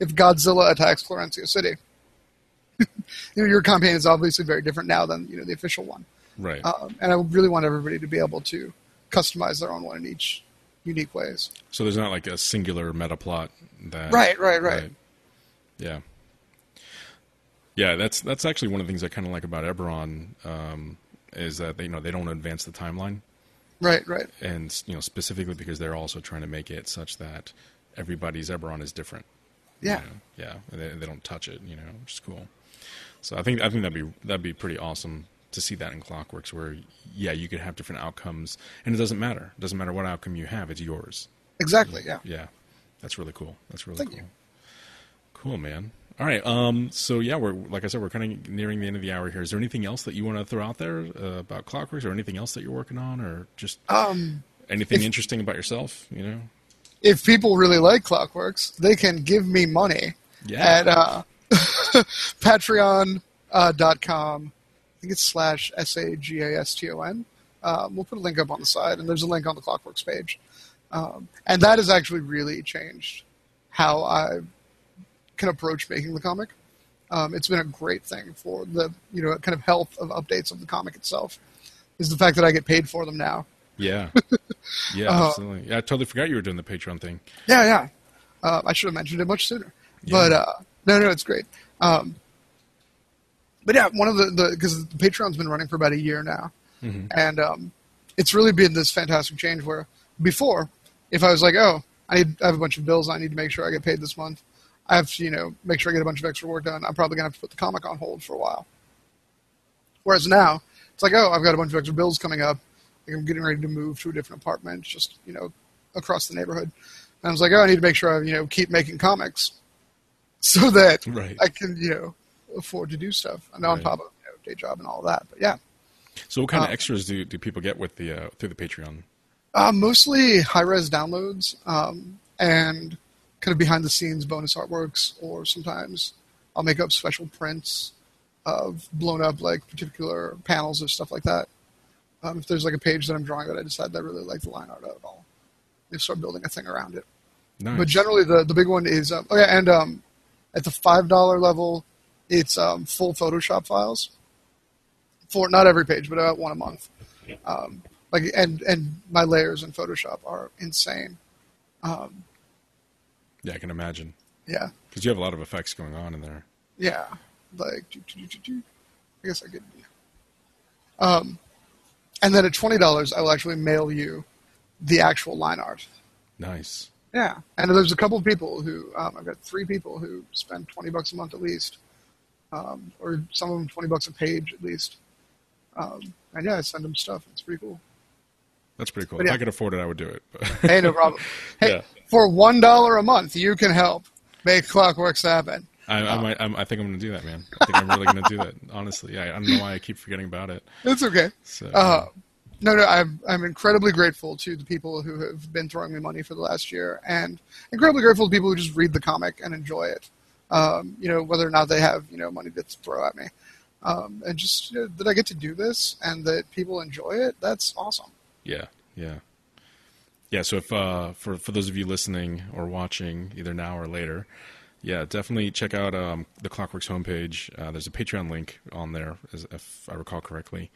if Godzilla attacks Florencia City, you know your campaign is obviously very different now than you know the official one. Right. Um, and I really want everybody to be able to customize their own one in each unique ways. so there's not like a singular meta plot that Right, right, right. Yeah. Yeah, that's that's actually one of the things I kind of like about Eberron um, is that they, you know they don't advance the timeline, Right, right. and you know specifically because they're also trying to make it such that everybody's Eberron is different. you Yeah. know? yeah, and they, they don't touch it, you know, which is cool. So I think I think that'd be that'd be pretty awesome to see that in Clockworks, where yeah, you could have different outcomes, and it doesn't matter. It doesn't matter what outcome you have; it's yours. Exactly, yeah. Yeah, that's really cool. That's really Thank cool. you. Cool, man. All right. Um. So yeah, we're like I said, we're kind of nearing the end of the hour here. Is there anything else that you want to throw out there uh, about Clockworks, or anything else that you're working on, or just Um, anything if- interesting about yourself? You know. if people really like Clockworks, they can give me money Yeah. at uh, patreon.com. Uh, dot com. I think it's slash S A G A S T O N. Um, we'll put a link up on the side, and there's a link on the Clockworks page. Um, and that has actually really changed how I can approach making the comic. Um, it's been a great thing for the you know kind of health of updates of the comic itself. Is the fact that I get paid for them now. Yeah. Yeah. Uh, absolutely. Yeah. I totally forgot you were doing the Patreon thing. Yeah, yeah. Uh, I should have mentioned it much sooner. But uh, no, no, it's great. Um, but yeah, one of the because the Patreon's been running for about a year now, and um, it's really been this fantastic change. Where before, if I was like, oh, I need, I have a bunch of bills, I need to make sure I get paid this month. I have to, you know, make sure I get a bunch of extra work done. I'm probably gonna have to put the comic on hold for a while. Whereas now, it's like, oh, I've got a bunch of extra bills coming up. I'm getting ready to move to a different apartment, just you know, across the neighborhood. And I was like, oh, I need to make sure I, you know, keep making comics, so that Right. I can, you know, afford to do stuff. I know on top of you know, day job and all that. But yeah, So, what kind of Uh, extras do do people get with the uh, through the Patreon? uh, mostly high res downloads um, and kind of behind the scenes bonus artworks, or sometimes I'll make up special prints of blown up like particular panels or stuff like that. Um, if there's like a page that I'm drawing that I decide that I really like the line art of, I'll you know, start building a thing around it. Nice. But generally, the the big one is um, oh yeah, and um, at the five dollar level, it's um, full Photoshop files for not every page, but about one a month. Um, like and and my layers in Photoshop are insane. Yeah, I can imagine. Yeah, because you have a lot of effects going on in there. yeah. Like, doo, doo, doo. I guess I could. Um, and then at twenty dollars, I will actually mail you the actual line art. Nice. Yeah, and there's a couple of people who um, I've got three people who spend twenty bucks a month at least, um, or some of them twenty bucks a page at least. Um, and yeah, I send them stuff. It's pretty cool. That's pretty cool. But if yeah. I could afford it, I would do it. Hey, no problem. Hey, Yeah. for one dollar a month, you can help make Clockworks happen. I, I might. I'm, I think I'm going to do that, man. I think I'm really going to do that. Honestly, I, I don't know why I keep forgetting about it. It's okay. So Uh, no, no, I'm I'm incredibly grateful to the people who have been throwing me money for the last year, and incredibly grateful to people who just read the comic and enjoy it. Um, you know, whether or not they have you know money to throw at me, um, and just you know, that I get to do this and that people enjoy it. That's awesome. Yeah, yeah, yeah. So if uh, for for those of you listening or watching, either now or later, yeah, definitely check out um, the Clockworks homepage. Uh, there's a Patreon link on there, as, if I recall correctly,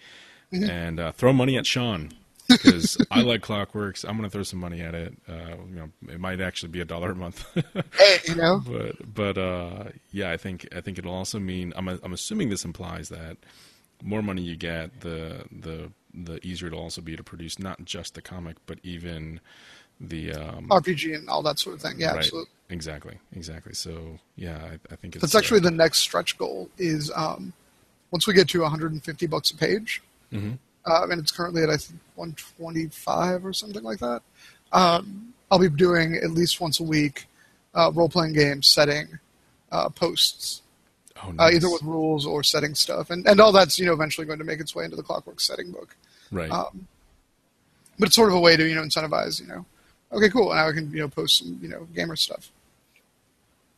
and uh, throw money at Sean because I like Clockworks. I'm going to throw some money at it. Uh, you know, it might actually be a dollar a month. Hey, you know, but but uh, yeah, I think I think it'll also mean I'm I'm assuming this implies that more money you get, the the the easier it'll also be to produce not just the comic, but even the um, RPG and all that sort of thing. Yeah, right, absolutely. exactly, exactly. So yeah, I, I think it's That's uh, actually the next stretch goal. Is um, once we get to 150 bucks a page, Mhm. uh, and it's currently at I think 125 or something like that. Um, I'll be doing at least once a week uh, role playing games, setting uh, posts, oh, uh, nice. either with rules or setting stuff, and and all that's you know eventually going to make its way into the Clockwork setting book. Right. Um, but it's sort of a way to you know incentivize you know. Okay, cool. Now I can you know post some you know gamer stuff.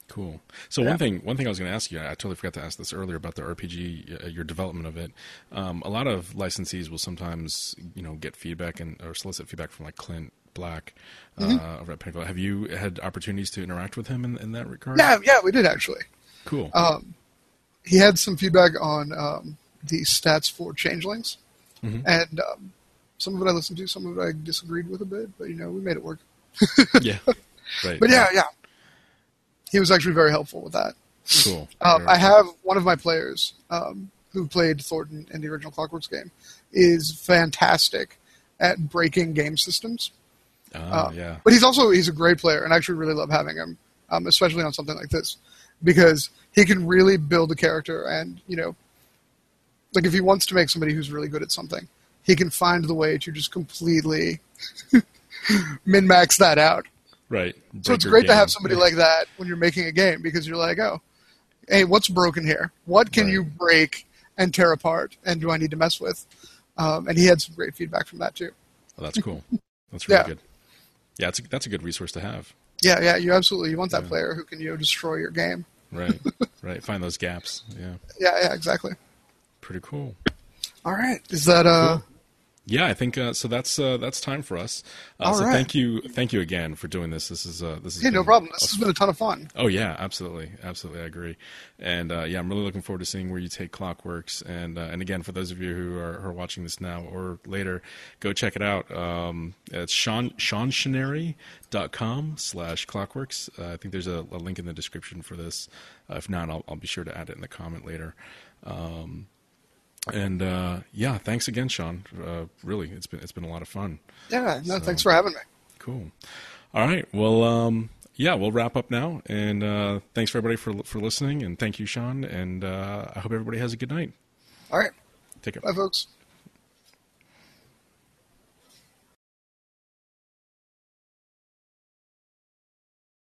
Cool. So Yeah. one thing, one thing I was going to ask you, I totally forgot to ask this earlier about the RPG, uh, your development of it. Um, a lot of licensees will sometimes, you know, get feedback and or solicit feedback from like Clint Black Mm-hmm. uh, over at Pinnacle. Have you had opportunities to interact with him in, in that regard? Yeah, yeah, we did actually. Cool. Um, he had some feedback on um, the stats for changelings, Mhm. and um, some of it I listened to, some of it I disagreed with a bit, but you know we made it work. yeah. Right. But yeah, yeah, he was actually very helpful with that. Cool. Um, I have one of my players um, who played Thornton in the original Clockworks game is fantastic at breaking game systems. Oh, Uh, yeah. But he's also he's a great player, and I actually really love having him, um, especially on something like this, because he can really build a character, and you know, like if he wants to make somebody who's really good at something, he can find the way to just completely min max that out. Right. So it's great to have somebody like that when you're making a game because you're like, oh, hey, what's broken here? What can Right. you break and tear apart, and do I need to mess with? Um, and he had some great feedback from that too. Oh, that's cool. That's really Yeah. good. Yeah, it's a, that's a good resource to have. Yeah, yeah, you absolutely you want that Yeah. player who can you know destroy your game. Right. right. Find those gaps. Yeah. Yeah, yeah, exactly. Pretty cool. All right, is that uh? Cool. Yeah, I think uh, so. That's uh, that's time for us. Uh, All so right. thank you, thank you again for doing this. This is uh, this is Hey, no problem. This has been a ton of fun. Oh yeah, absolutely, absolutely, I agree. And uh, yeah, I'm really looking forward to seeing where you take Clockworks. And uh, and again, for those of you who are, who are watching this now or later, go check it out. Um, it's Sean SeanShineri.com slash Clockworks. Uh, I think there's a, a link in the description for this. Uh, if not, I'll, I'll be sure to add it in the comment later. Um, and uh, yeah, thanks again, Sean. Uh, really, it's been it's been a lot of fun. Yeah, no, So- thanks for having me. Cool. All right. Well, um, yeah, we'll wrap up now. And uh, thanks for everybody for for listening. And thank you, Sean. And uh, I hope everybody has a good night. All right, Take care. bye, folks.